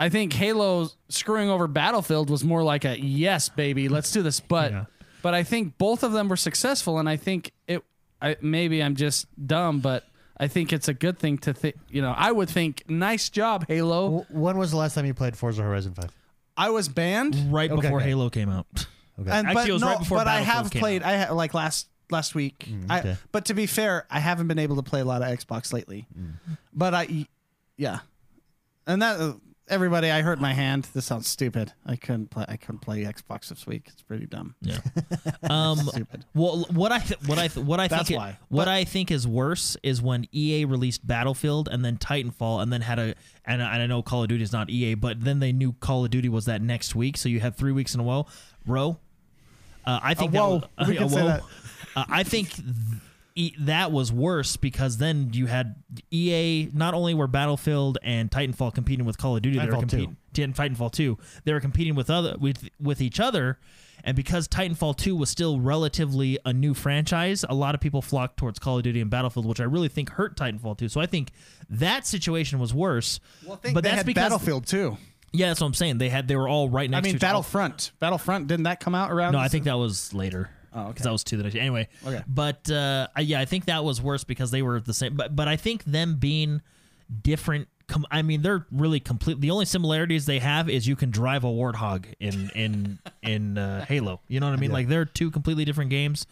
I think Halo screwing over Battlefield was more like a yes, baby, let's do this. But Yeah. but I think both of them were successful and I think it I maybe I'm just dumb, but I think it's a good thing to think, you know, I would think nice job Halo. W- When was the last time you played Forza Horizon Five? I was banned. right Okay, before okay. Halo came out. Okay. And, Actually, but it was no, right before but I Battlefield have came played. out. I ha- like last last week. Mm, okay. I, but to be fair, I haven't been able to play a lot of Xbox lately. Mm. But I, yeah, and that uh, everybody. I hurt my hand. This sounds stupid. I couldn't play. I couldn't play Xbox this week. It's pretty dumb. Yeah. Um, Stupid. well, what I th- what I th- what I That's think it- why. what But- I think is worse is when EA released Battlefield and then Titanfall and then had a and, I- and I know Call of Duty is not EA, but then they knew Call of Duty was that next week, so you had three weeks in a row. Row. Uh, I think whoa. that was, We can a say that. Uh, I think th- e- that was worse because then you had EA. Not only were Battlefield and Titanfall competing with Call of Duty, they were Titanfall 2. competing. Titanfall two, they were competing with other with with each other, and because Titanfall two was still relatively a new franchise, a lot of people flocked towards Call of Duty and Battlefield, which I really think hurt Titanfall two. So I think that situation was worse. Well, think but they that's had because Battlefield too. Yeah, that's what I'm saying. They had they were all right next. I next mean, to each other. Battlefront. Battlefront didn't that come out around? No, I think that was later. Oh, okay. Because that was two that I anyway. Okay. But uh, I- yeah, I think that was worse because they were the same. But but I think them being different. Com- I mean, they're really complete. The only similarities they have is you can drive a warthog in in in uh, Halo. You know what I mean? Like they're two completely different games.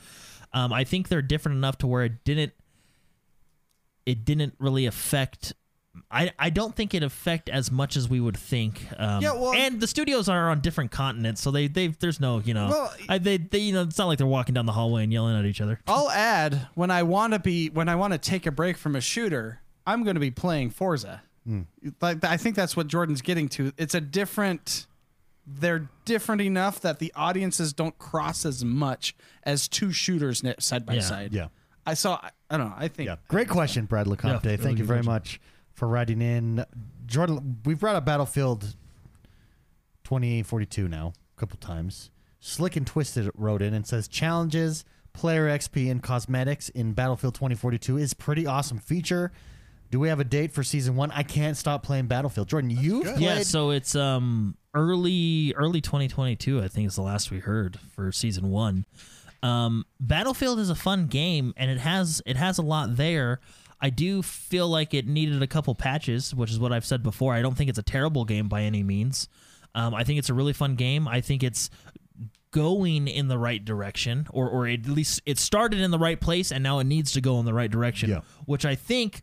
Um, I think they're different enough to where it didn't it didn't really affect. I, I don't think it affect as much as we would think. Um, Yeah, well- and the studios are on different continents, so they they there's no you know Well- I, they they you know it's not like they're walking down the hallway and yelling at each other. I'll add when I want to be when I want to take a break from a shooter, I'm going to be playing Forza. Like I think that's what Jordan's getting to. It's a different. They're different enough that the audiences don't cross as much as two shooters side by Yeah. side. Yeah. I saw. I, I don't know. I think. Yeah. Great question, Brad LeCompte. Yeah, Thank really you very question. much for writing in. Jordan, we've brought up Battlefield 2042 now a couple times. Slick and Twisted wrote in and says challenges, player XP, and cosmetics in Battlefield 2042 is pretty awesome feature. Do we have a date for season one? I can't stop playing Battlefield. Jordan, you've played. Yeah, so it's um early early 2022. I think is the last we heard for season one. Um, Battlefield is a fun game, and it has it has a lot there. I do feel like it needed a couple patches, which is what I've said before. I don't think it's a terrible game by any means. Um, I think it's a really fun game. I think it's going in the right direction, or or at least it started in the right place, and now it needs to go in the right direction. Yeah. Which I think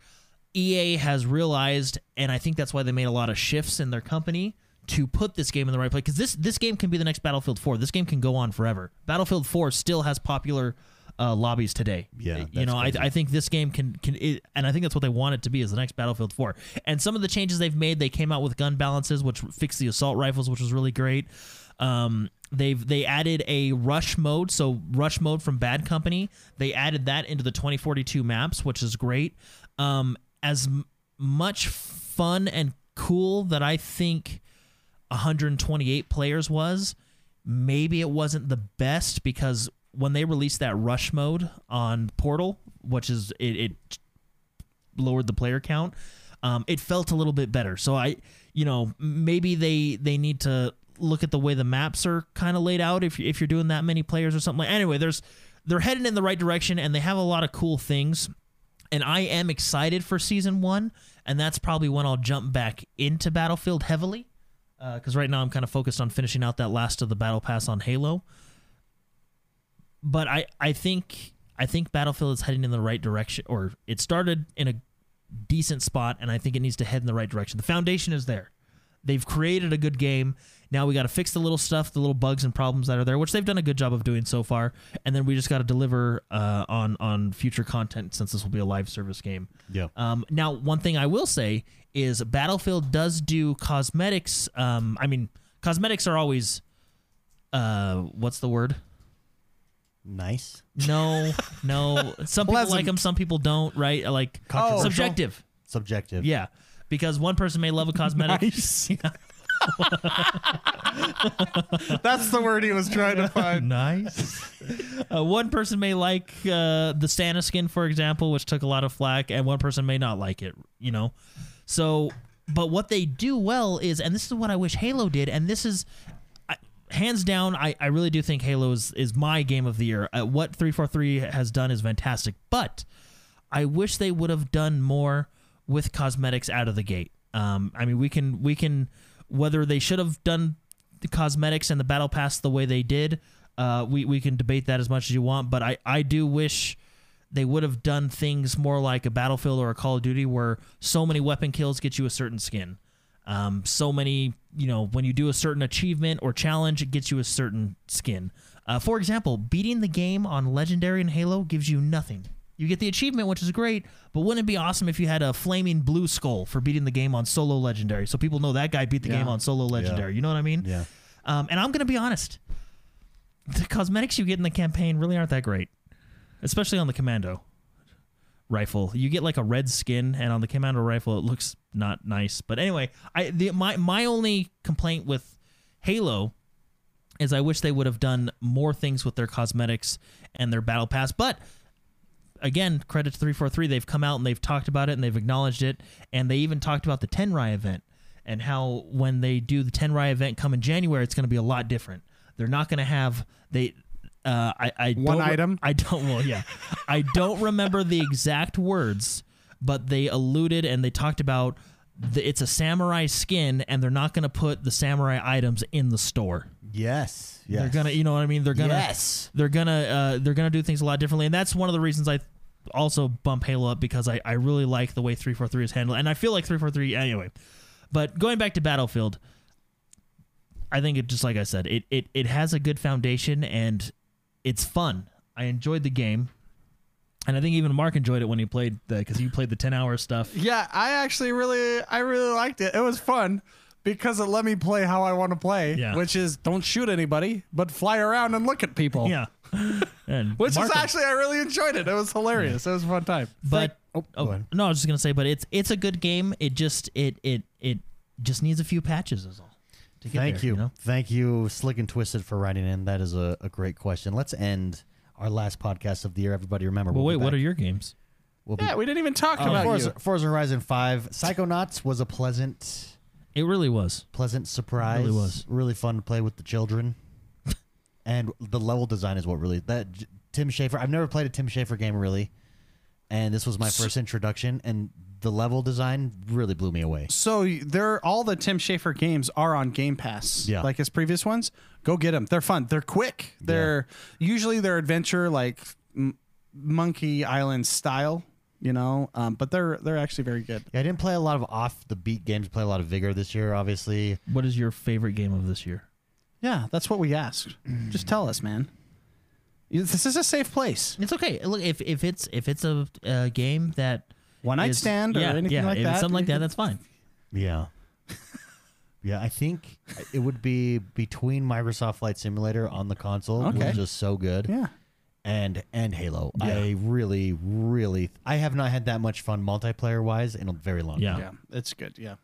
EA has realized, and I think that's why they made a lot of shifts in their company to put this game in the right place. Because this this game can be the next Battlefield 4. This game can go on forever. Battlefield 4 still has popular uh, lobbies today. Yeah, you know, I. I think this game can can, it, and I think that's what they want it to be is the next Battlefield 4. And some of the changes they've made, they came out with gun balances, which fixed the assault rifles, which was really great. Um, they've they added a rush mode, so rush mode from Bad Company. They added that into the 2042 maps, which is great. Um, as m- much fun and cool that I think 128 players was, maybe it wasn't the best because when they released that rush mode on Portal, which is it, it lowered the player count, um, it felt a little bit better. So I, you know, maybe they they need to look at the way the maps are kind of laid out if if you're doing that many players or something. Anyway, there's they're heading in the right direction and they have a lot of cool things. And I am excited for season one, and that's probably when I'll jump back into Battlefield heavily because right now I'm kind of focused on finishing out that last of the battle pass on Halo. But I, I think I think Battlefield is heading in the right direction, or it started in a decent spot, and I think it needs to head in the right direction. The foundation is there. They've created a good game. Now we got to fix the little stuff, the little bugs and problems that are there, which they've done a good job of doing so far. And then we just got to deliver uh, on on future content since this will be a live service game. Yeah. Um, now, one thing I will say is Battlefield does do cosmetics. Um, I mean, cosmetics are always, uh, what's the word? Nice. No, no. Some people like them, some people don't. Right? Like Controversial? subjective. Subjective. Yeah, because one person may love a cosmetic. Nice. That's the word he was trying to find. nice. uh, one person may like uh, the Santa skin, for example, which took a lot of flack, and one person may not like it. You know, so but what they do well is, and this is what I wish Halo did, and this is. Hands down, I, I really do think Halo is, is my game of the year. Uh, what 343 has done is fantastic, but I wish they would have done more with cosmetics out of the gate. Um, I mean, we can we can whether they should have done the cosmetics and the battle pass the way they did. Uh, we we can debate that as much as you want, but I I do wish they would have done things more like a Battlefield or a Call of Duty, where so many weapon kills get you a certain skin. Um, so many, you know, when you do a certain achievement or challenge, it gets you a certain skin. Uh, for example, beating the game on Legendary and Halo gives you nothing. You get the achievement, which is great, but wouldn't it be awesome if you had a flaming blue skull for beating the game on Solo Legendary, so people know that guy beat the Yeah. game on Solo Legendary? You know what I mean? Yeah. Um, and I'm gonna be honest, the cosmetics you get in the campaign really aren't that great, especially on the commando rifle. You get like a red skin, and on the commando rifle, it looks not nice. But anyway, I the my my only complaint with Halo is I wish they would have done more things with their cosmetics and their battle pass, but. Again, credit to 343. They've come out and they've talked about it and they've acknowledged it. And they even talked about the Tenrai event and how when they do the Tenrai event come in January, it's going to be a lot different. They're not going to have they. Uh, I, I One don't item? I don't. Well, yeah, I don't remember the exact words, but they alluded and they talked about the, it's a samurai skin, and they're not going to put the samurai items in the store. Yes. Yes. They're gonna, you know what I mean? They're gonna, Yes. they're gonna, uh, they're gonna do things a lot differently, and that's one of the reasons I also bump Halo up because I, I really like the way three four three is handled, and I feel like three four three anyway. But going back to Battlefield, I think it just like I said, it it it has a good foundation and it's fun. I enjoyed the game, and I think even Mark enjoyed it when he played the because he played the ten hour stuff. Yeah, I actually really, I really liked it. It was fun because it let me play how I want to play, Yeah. which is don't shoot anybody, but fly around and look at people. Yeah, Which Mark- is actually, I really enjoyed it. It was hilarious. It was a fun time. but Oh, oh, no, I was just gonna say, but it's it's a good game. It just it it it just needs a few patches, is all. To get Thank there, you. know? Thank you, Slick and Twisted, for writing in. That is a, a great question. Let's end our last podcast of the year. Everybody remember. Well, we'll wait, what are your games? We'll be Yeah, we didn't even talk Uh, about Forza, you. Forza Horizon 5. Psychonauts was a pleasant It really was. pleasant surprise. Really was. Really fun to play with the children. and the level design is what really that Tim Schafer. I've never played a Tim Schafer game really. And this was my first introduction and the level design really blew me away. So they're all the Tim Schafer games are on Game Pass. Yeah. like his previous ones. Go get them. They're fun. They're quick. They're usually they're adventure like M- Monkey Island style. You know, um, but they're they're actually very good. Yeah, I didn't play a lot of off the beat games, play a lot of Vigor this year, obviously. What is your favorite game of this year? Yeah, that's what we asked. Just tell us, man. This is a safe place. It's okay. Look, if if it's if it's a, a game that One night is- stand or yeah, anything yeah, like if that. it's something like that, that's fine. Yeah. yeah, I think it would be between Microsoft Flight Simulator on the console, which Okay. is just so good, yeah. and and Halo. I really, really, I have not had that much fun multiplayer wise in a very long Yeah. time. Yeah, it's good. Yeah.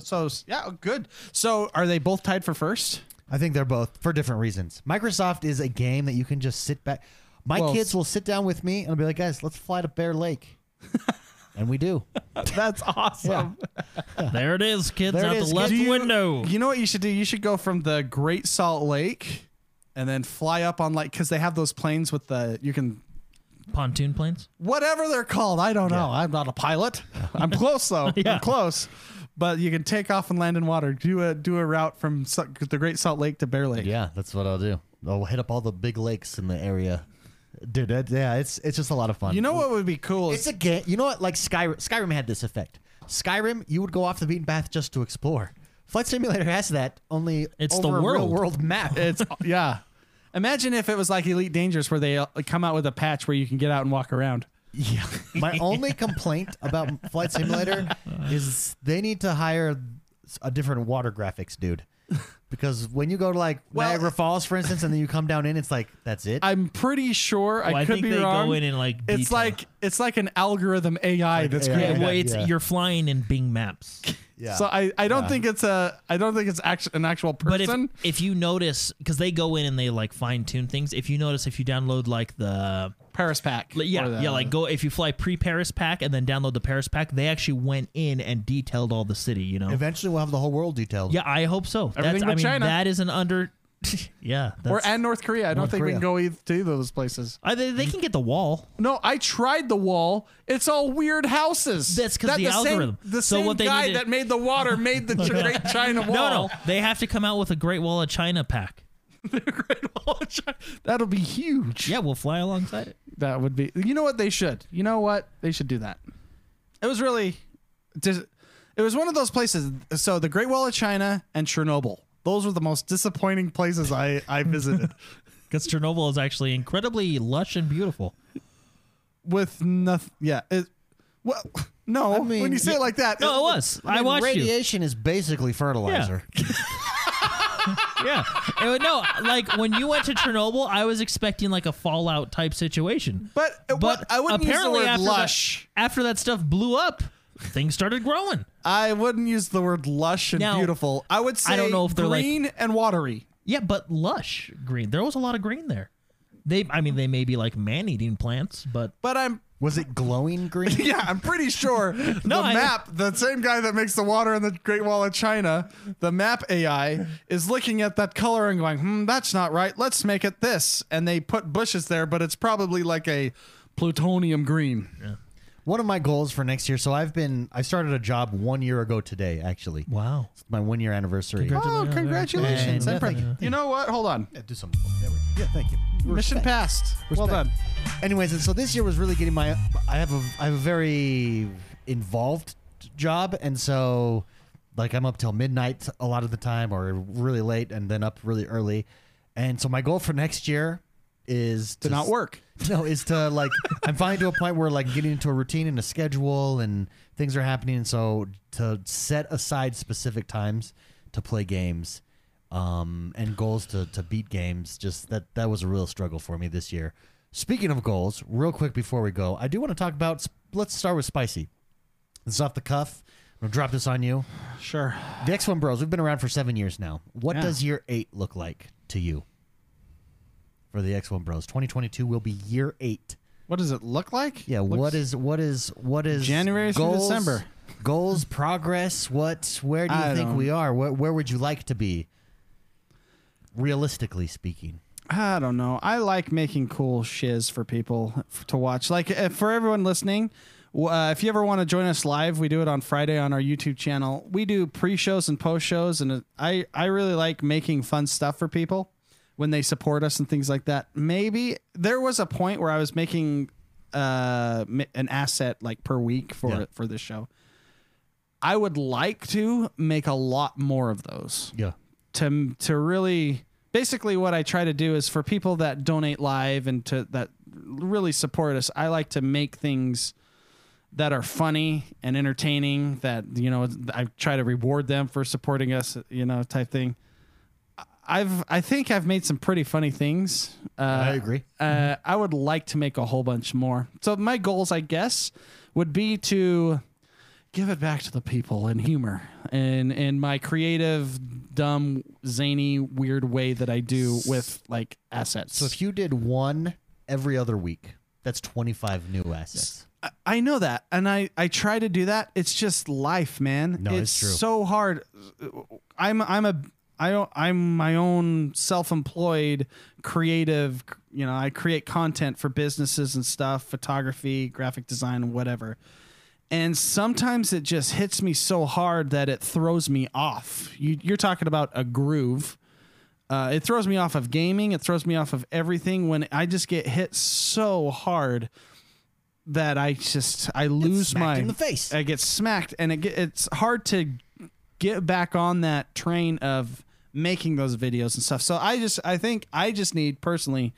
So yeah, oh, good. So are they both tied for first? I think they're both for different reasons. Microsoft is a game that you can just sit back. My Well, kids will sit down with me and I'll be like, guys, let's fly to Bear Lake. and we do. That's awesome. There it is, kids There it out is, the left Do you- window. You know what you should do? You should go from the Great Salt Lake and then fly up on like because they have those planes with the you can Pontoon planes. whatever they're called. I don't know. I'm not a pilot. I'm close though. Yeah. I'm close. But you can take off and land in water. Do a do a route from Sa- the Great Salt Lake to Bear Lake. Yeah, that's what I'll do. I'll hit up all the big lakes in the area. Dude, that, yeah, it's it's just a lot of fun. You know what would be cool? It's Is, a game. You know what? Like Skyrim, Skyrim had this effect. Skyrim, you would go off the beaten path just to explore. Flight Simulator has that only It's the over a real world. world map. it's yeah. Imagine if it was like Elite Dangerous where they uh, come out with a patch where you can get out and walk around. yeah. My only complaint about Flight Simulator is they need to hire a different water graphics dude. Because when you go to like Well- Niagara Falls, for instance, and then you come down in, it's like that's it. I'm pretty sure I Well, I could think be they wrong. go in and like it's detail. like it's like an algorithm AI Like that's AI. yeah, created. well, it's yeah. you're flying in Bing Maps. yeah. So I, I don't Yeah. think it's a I don't think it's actu- an actual person. But if person. if you notice, because they go in and they like fine tune things. If you notice, if you download like the Paris pack. Like, yeah, the- yeah, like go if you fly pre Paris pack and then download the Paris pack, they actually went in and detailed all the city. You know, Eventually, we'll have the whole world detailed. yeah, I hope so. That's, Everything I but mean, China. that is an under. yeah, or that's, and North Korea. I don't North think we can go either to either of those places. I, they, they can get the wall. No, I tried the wall. It's all weird houses. That's 'cause That the same- algorithm. the So same what they guy need to- that made the water made the Great China Wall. No, no, they have to come out with a Great Wall of China pack. The Great Wall of China. That'll be huge. Yeah, we'll fly alongside it. That would be. You know what they should. You know what they should do that. It was really, dis- it was one of those places. So the Great Wall of China and Chernobyl. Those were the most disappointing places I I visited. Because Chernobyl is actually incredibly lush and beautiful. With nothing. Yeah. It, well, no. I mean, when you say it like that, No, it was. I, mean, watched you. radiation is basically fertilizer. Yeah. No, like when you went to Chernobyl, I was expecting like a Fallout type situation. But, uh, But what, I wouldn't use the apparently word after that- lush. After that stuff blew up, things started growing. I wouldn't use the word lush and Now, beautiful. I would say I don't know if they're like- green and watery. Yeah, but lush green. There was a lot of green there. They, I mean, they may be like man-eating plants, but But I'm Was it glowing green? Yeah, I'm pretty sure the I- map, the same guy that makes the water in the Great Wall of China, the map AI is looking at that color and going, "Hmm, that's not right. Let's make it this." And they put bushes there, but it's probably like a plutonium green. One of my goals for next year. So I've been I started a job one year ago today. Actually, Wow. It's my one year anniversary. Congrats. Oh, congratulations! And- I'm Yeah, thank you know what? Hold on. Yeah, do something. There we go. Yeah, thank you. Mission Respect. passed. Well Respect. done. Anyways, and so this year was really getting my. I have a I have a very involved job, and so like I'm up till midnight a lot of the time, or really late, and then up really early. And so my goal for next year is To not work. No, is to like I'm finally to a point where like getting into a routine and a schedule, and things are happening. And so to set aside specific times to play games, um, and goals to to beat games, just that that was a real struggle for me this year. Speaking of goals, real quick before we go, I do want to talk about. Let's start with spicy. This is off the cuff. I'm gonna drop this on you. Sure. The X1 Bros. We've been around for seven years now. What Yeah. does year eight look like to you? For the X1 Bros, 2022 will be year eight. What does it look like? Yeah, Looks- what is what is what is January through goals, December. Goals, progress. What? Where do you I think don't- we are? Where, where would you like to be? Realistically speaking, I don't know. I like making cool shiz for people to watch. Like uh, for everyone listening, uh, if you ever want to join us live, we do it on Friday on our YouTube channel. We do pre-shows and post-shows, and it, I I really like making fun stuff for people when they support us and things like that. Maybe there was a point where I was making uh an asset like per week for Yeah. for this show. I would like to make a lot more of those yeah, to to really basically what I try to do is for people that donate live and to that really support us. I like to make things that are funny and entertaining. That you know, I try to reward them for supporting us. You know, type thing. I've I think I've made some pretty funny things. Uh, I agree. Uh, I would like to make a whole bunch more. So my goals, I guess, would be to give it back to the people in humor and in my creative, dumb, zany, weird way that I do with like assets. So if you did one every other week, that's 25 new assets. I- I know that, and I I try to do that. It's just life, man. No, it's true. so hard. I'm I'm a I don't I'm my own self-employed creative. You know, I create content for businesses and stuff, photography, graphic design, whatever. And sometimes it just hits me so hard that it throws me off. You, you're talking about a groove. Uh, it throws me off of gaming. It throws me off of everything when I just get hit so hard that I just I lose smacked my in the face. I get smacked, and it get, it's hard to get back on that train of making those videos and stuff. So I just I think I just need personally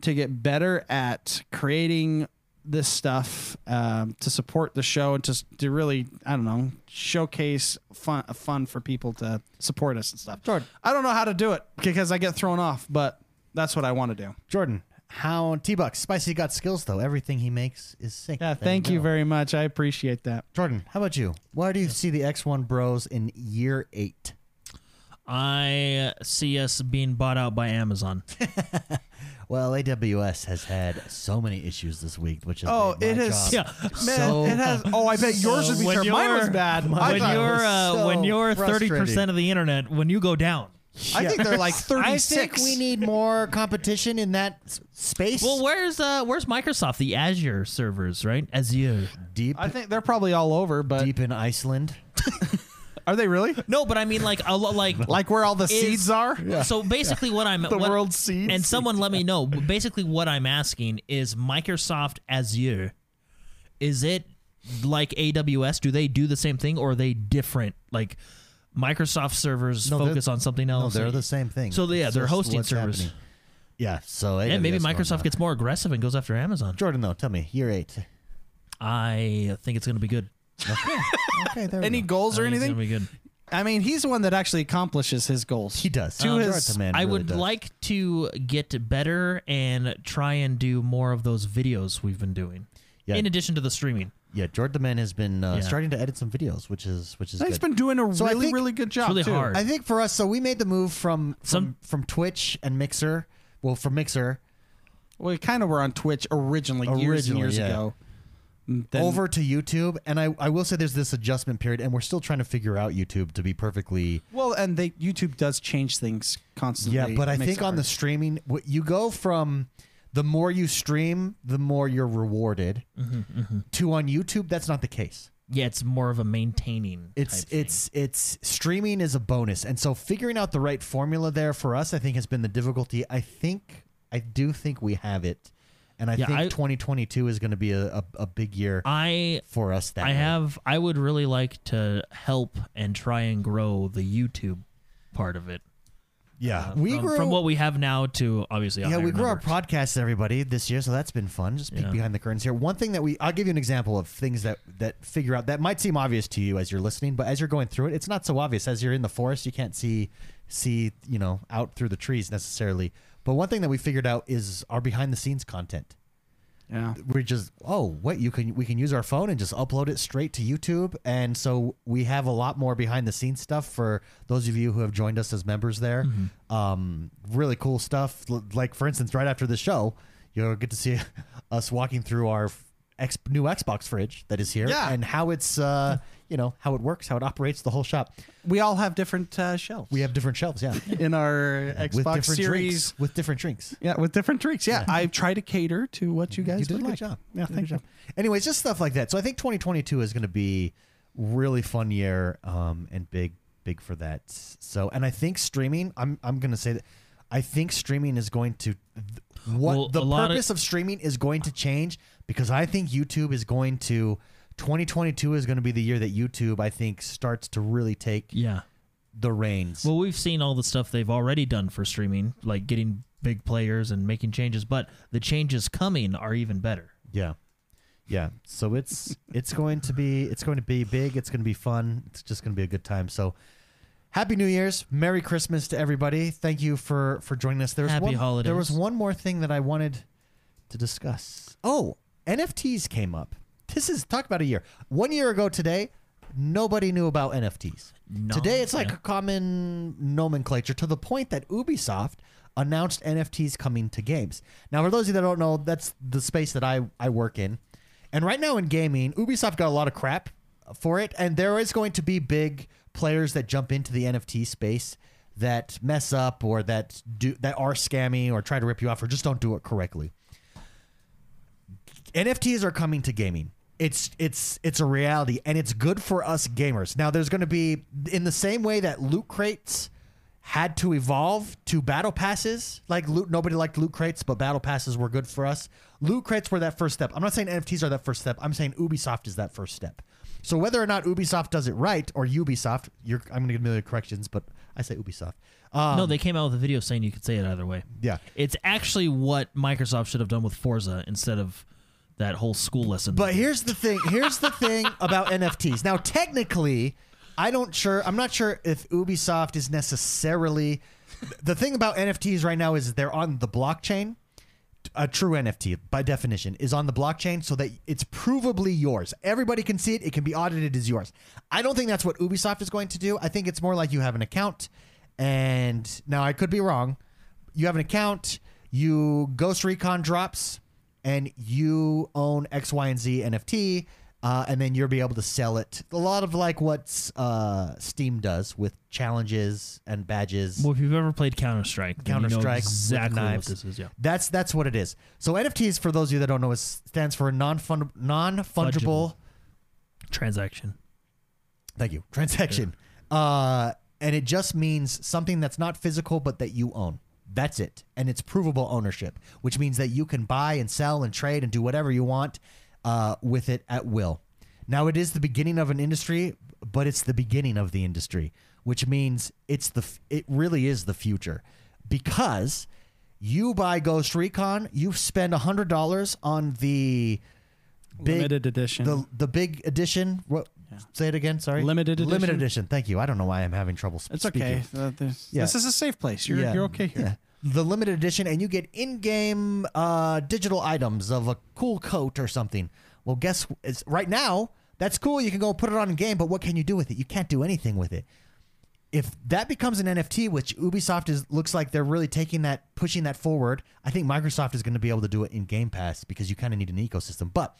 to get better at creating this stuff um, to support the show and to to really I don't know showcase fun fun for people to support us and stuff. Jordan. I don't know how to do it because I get thrown off, but that's what I want to do. Jordan, how T Bucks Spicy got skills though. Everything he makes is sick. Yeah, thank you very much. I appreciate that. Jordan, how about you? Where do you see the X1 Bros in year eight? I see us being bought out by Amazon. Well, AWS has had so many issues this week, which is Oh, it is- Job Yeah. Man, so it has. Oh, I bet yours would be when terrible. Mine was bad. I when you're was uh, so when you're thirty percent of the internet, when you go down. I think they're like 36. I 36. think we need more competition in that s- space. Well, where's uh where's Microsoft? The Azure servers, right? Azure. deep, I think they're probably all over, but deep in Iceland. are they really? No, but I mean like a lo- like Like where all the seeds are? So basically, what I'm The what- world's seeds. and someone let me know. Basically, what I'm asking is Microsoft Azure. Is it like AWS? Do they do the same thing, or are they different? Like Microsoft servers No, focus on something else. No, else. they're the same thing. So, yeah, It's they're hosting what's servers. happening. Yeah, so and maybe AWS going Microsoft gets more aggressive and goes after Amazon. Jordan though. Tell me, year eight. I think it's going to be good. Okay, there we Any go. goals I or it's anything? going to be good. I mean, he's the one that actually accomplishes his goals. He does. To Um, his- Jordan, man, I really would does. like to get better and try and do more of those videos we've been doing. Yeah. In addition to the streaming. Yeah, Jordan the man has been uh, Yeah. starting to edit some videos, which is which is He's good. been doing a So I really, think- really good job. really too. hard. I think for us, so we made the move from from, Some- from Twitch and Mixer. Well, from Mixer, we kind of were on Twitch originally, years and Originally, years yeah. ago. then- over to YouTube. And I, I will say there's this adjustment period, and we're still trying to figure out YouTube to be perfectly. Well, and they YouTube does change things constantly. Yeah, but I It makes think it on the hard. streaming, what you go from the more you stream, the more you're rewarded. Mm-hmm, To on YouTube, that's not the case. Yeah, it's more of a maintaining. It's it's it's streaming is a bonus, and so figuring out the right formula there for us, I think, has been the difficulty. I think I do think we have it, and I Yeah, think I- 2022 is going to be a, a, a big year I for us. That I way. have I would really like to help and try and grow the YouTube part of it. Yeah. Uh, we from, grew from what we have now to obviously Yeah, we grew our podcast, everybody, this year, so that's been fun. Just peek Yeah. behind the curtains here. One thing that we, I'll give you an example of things that that figure out that might seem obvious to you as you're listening, but as you're going through it, it's not so obvious. As you're in the forest, you can't see see you know out through the trees necessarily. But one thing that we figured out is our behind the scenes content. Yeah. We're just oh wait you can we can use our phone and just upload it straight to YouTube, and so we have a lot more behind the scenes stuff for those of you who have joined us as members there. Mm-hmm. Um, really cool stuff. Like for instance, right after the show, you'll get to see us walking through our X, new Xbox fridge that is here, Yeah. and how it's uh, you know how it works, how it operates, the whole shop. We all have different uh, shelves. We have different shelves, yeah, in our with Xbox different Series. drinks, with different drinks. Yeah, with different drinks. Yeah, I try to cater to what you guys you did would a good like. job. Yeah, You did a thank good you. job. Anyways, just stuff like that. So I think 2022 is going to be really fun year um, and big, big for that. So, and I think streaming. I'm I'm going to say that I think streaming is going to th- what Well, the a lot of- purpose of streaming is going to change because I think YouTube is going to 2022 is going to be the year that YouTube I think starts to really take Yeah. the reins. Well, we've seen all the stuff they've already done for streaming, like getting big players and making changes, but the changes coming are even better. Yeah. Yeah. So it's it's going to be it's going to be big. It's going to be fun. It's just going to be a good time. So Happy New Year's. Merry Christmas to everybody. Thank you for for joining us. There was Happy one, holidays. There was one more thing that I wanted to discuss. Oh, NFTs came up. This is talk about a year. One year ago today, nobody knew about NFTs. No, today it's like yeah. a common nomenclature to the point that Ubisoft announced NFTs coming to games. Now, for those of you that don't know, that's the space that I, I work in. And right now in gaming, Ubisoft got a lot of crap for it, and there is going to be big players that jump into the NFT space that mess up or that do that are scammy or try to rip you off or just don't do it correctly. NFTs are coming to gaming. It's it's it's a reality and it's good for us gamers. Now there's going to be in the same way that loot crates had to evolve to battle passes. Like loot nobody liked loot crates, but battle passes were good for us. Loot crates were that first step. I'm not saying NFTs are that first step. I'm saying Ubisoft is that first step. So whether or not Ubisoft does it right or Ubisoft, you're I'm going to give million corrections, but I say Ubisoft. Um, no, they came out with a video saying you could say it either way. yeah. It's actually what Microsoft should have done with Forza instead of that whole school lesson. But here's the thing. Here's the thing about NFTs. Now, technically, I don't sure. I'm not sure if Ubisoft is necessarily. The thing about NFTs right now is they're on the blockchain. A true NFT, by definition, is on the blockchain so that it's provably yours. Everybody can see it. It can be audited as yours. I don't think that's what Ubisoft is going to do. I think it's more like you have an account, and now I could be wrong. You have an account. You Ghost Recon drops, and you own X, Y, and Z NFT, uh, and then you'll be able to sell it. A lot of like what uh, Steam does with challenges and badges. well, if you've ever played Counter Strike, Counter Strike exactly what knives. this is. Yeah. That's that's what it is. So NFTs, for those of you that don't know, is, stands for non non fungible. Transaction. Thank you. Transaction. Uh, and it just means something that's not physical, but that you own. That's it. And it's provable ownership, which means that you can buy and sell and trade and do whatever you want uh, with it at will. Now, it is the beginning of an industry, but it's the beginning of the industry, which means it's the f- it really is the future because you buy Ghost Recon, you spend hundred dollars on the big Limited edition. the the big edition. What? Say it again. Sorry. Limited edition. Limited edition. Thank you. I don't know why I'm having trouble. sp- it's okay. Uh, this, Yeah. this is a safe place. You're Yeah. you're okay here. The limited edition, and you get in-game uh, digital items of a cool coat or something. Well, guess it's right now. That's cool. You can go put it on in game, but what can you do with it? You can't do anything with it. If that becomes an NFT, which Ubisoft is looks like they're really taking that, pushing that forward, I think Microsoft is going to be able to do it in Game Pass because you kind of need an ecosystem. But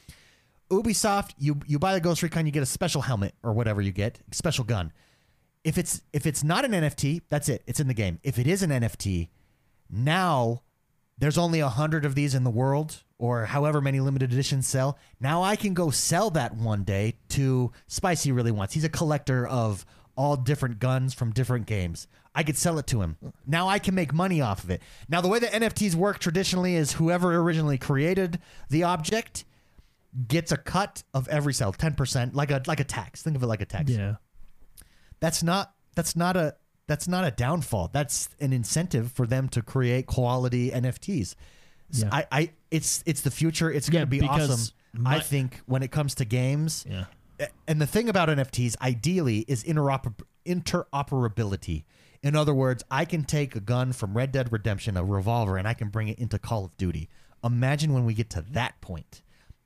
Ubisoft, you you buy the Ghost Recon, you get a special helmet or whatever you get, special gun. If it's if it's not an NFT, that's it. It's in the game. If it is an NFT, now there's only a hundred of these in the world, or however many limited editions sell. Now I can go sell that one day to Spicy really wants. He's a collector of all different guns from different games. I could sell it to him. Now I can make money off of it. Now the way that NFTs work traditionally is whoever originally created the object gets a cut of every sale, ten percent, like a like a tax. Think of it like a tax. Yeah. That's not that's not a that's not a downfall. That's an incentive for them to create quality NFTs. Yeah. I, I it's it's the future. It's Yeah, going to be awesome. my- I think when it comes to games. Yeah. And the thing about NFTs, ideally, is interoper- interoperability. In other words, I can take a gun from Red Dead Redemption, a revolver, and I can bring it into Call of Duty. Imagine when we get to that point,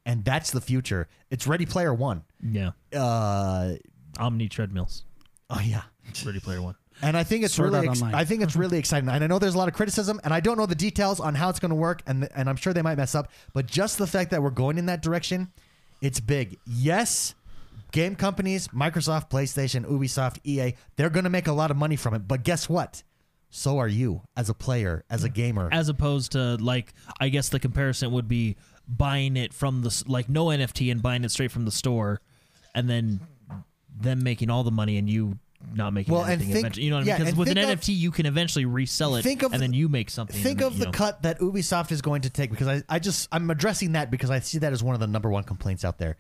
and that's the future. It's Ready Player One. Yeah. Uh, Omni treadmills. oh yeah, Ready Player One. And I think it's Sword really, ex- I think it's mm-hmm. really exciting. And I know there's a lot of criticism, and I don't know the details on how it's going to work, and and I'm sure they might mess up. But just the fact that we're going in that direction, it's big. Yes, game companies, Microsoft, PlayStation, Ubisoft, EA, they're going to make a lot of money from it. But guess what? So are you as a player, as a mm-hmm. gamer. As opposed to like, I guess the comparison would be buying it from the like no NFT and buying it straight from the store, and then them making all the money and you not making Well, and anything. think- eventually. you know what I mean? Because with an of- NFT, you can eventually resell it, Think of and then you make something. Think and, of the know. cut that Ubisoft is going to take because I, I just I'm addressing that because I see that as one of the number one complaints out there.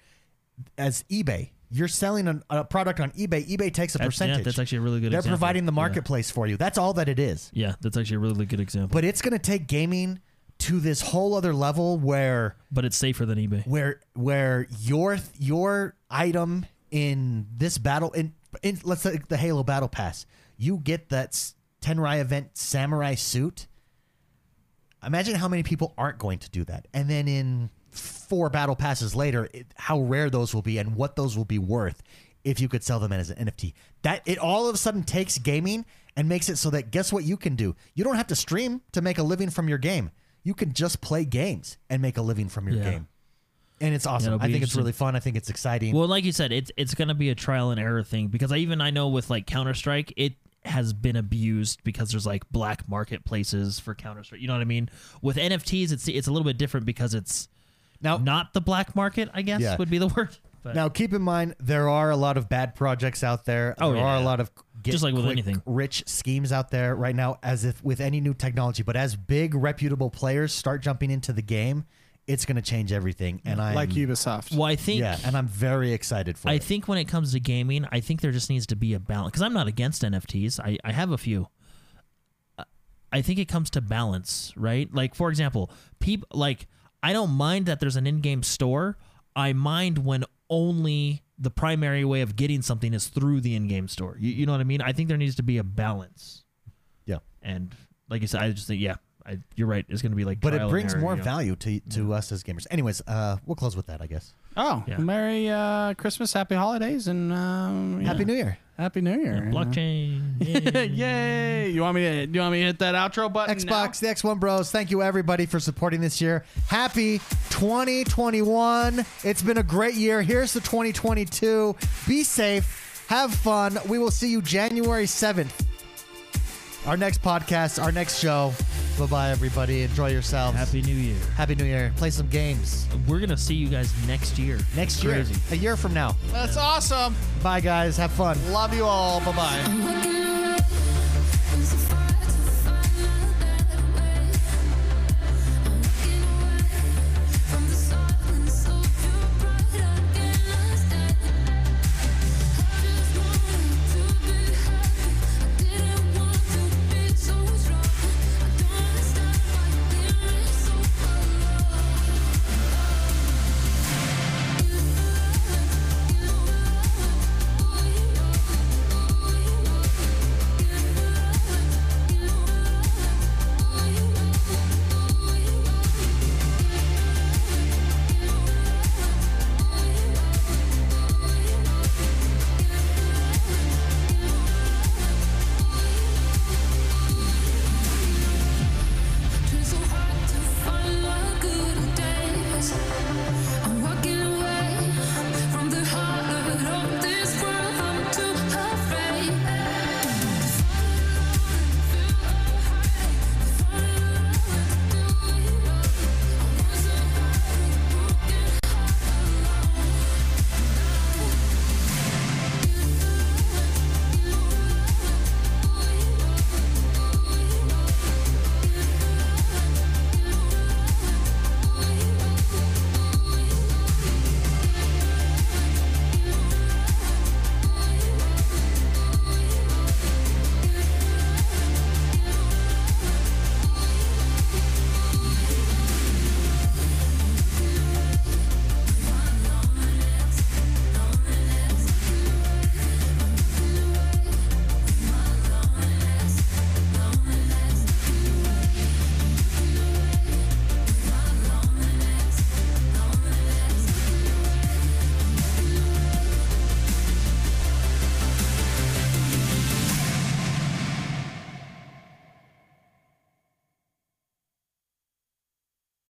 As eBay, you're selling an, a product on eBay. eBay takes a That's- yeah, percentage. that's actually a really good example. They're example. providing the Yeah. marketplace for you. That's all that it is. Yeah, that's actually a really good example. But it's going to take gaming to this whole other level where But it's safer than eBay. where where your your item in this battle in, in let's say the Halo Battle Pass, you get that Tenrai event samurai suit. Imagine how many people aren't going to do that, and then in four battle passes later, it, how rare those will be and what those will be worth if you could sell them as an NFT. That it all of a sudden takes gaming and makes it so that guess what you can do? You don't have to stream to make a living from your game. You can just play games and make a living from your Yeah. game. And it's awesome. it'll I be think it's interesting. really fun. I think it's exciting. Well, like you said, it's it's gonna be a trial and error thing because I even I know with like Counter Strike, it has been abused because there's like black marketplaces for Counter Strike. You know what I mean? With NFTs, it's it's a little bit different because it's now, not the black market. I guess Yeah. would be the word. But now keep in mind there are a lot of bad projects out there. Oh, there are a yeah. lot of get Just like with quick, anything. rich schemes out there right now. As if with any new technology, but as big reputable players start jumping into the game, it's going to change everything. And I like Ubisoft. well, I think yeah, and I'm very excited for I it. think when it comes to gaming, I think there just needs to be a balance because I'm not against NFTs. I, I have a few. Uh, I think it comes to balance, right? Like for example, people like I don't mind that there's an in-game store. I mind when only the primary way of getting something is through the in-game store. You, you know what I mean? I think there needs to be a balance. Yeah. And like you said, I just think yeah, I, you're right. It's going to be like, but it trial and brings error, more you know? value to to us as gamers. Anyways, uh, we'll close with that, I guess. oh, Yeah. Merry uh, Christmas, Happy Holidays, and um, Happy. New Year. Happy New Year. Blockchain. Yay. Yay! You want me to? You want me to hit that outro button? Xbox, the X1 Bros. Thank you everybody for supporting this year. Happy 2021. It's been a great year. Here's the 2022. Be safe. Have fun. We will see you January 7th. Our next podcast, our next show. Bye bye, everybody. Enjoy yourselves. Happy New Year. Happy New Year. Play some games. We're going to see you guys next year. Next Crazy. year. A year from now. That's awesome. Bye, guys. Have fun. Love you all. Bye bye. I'm looking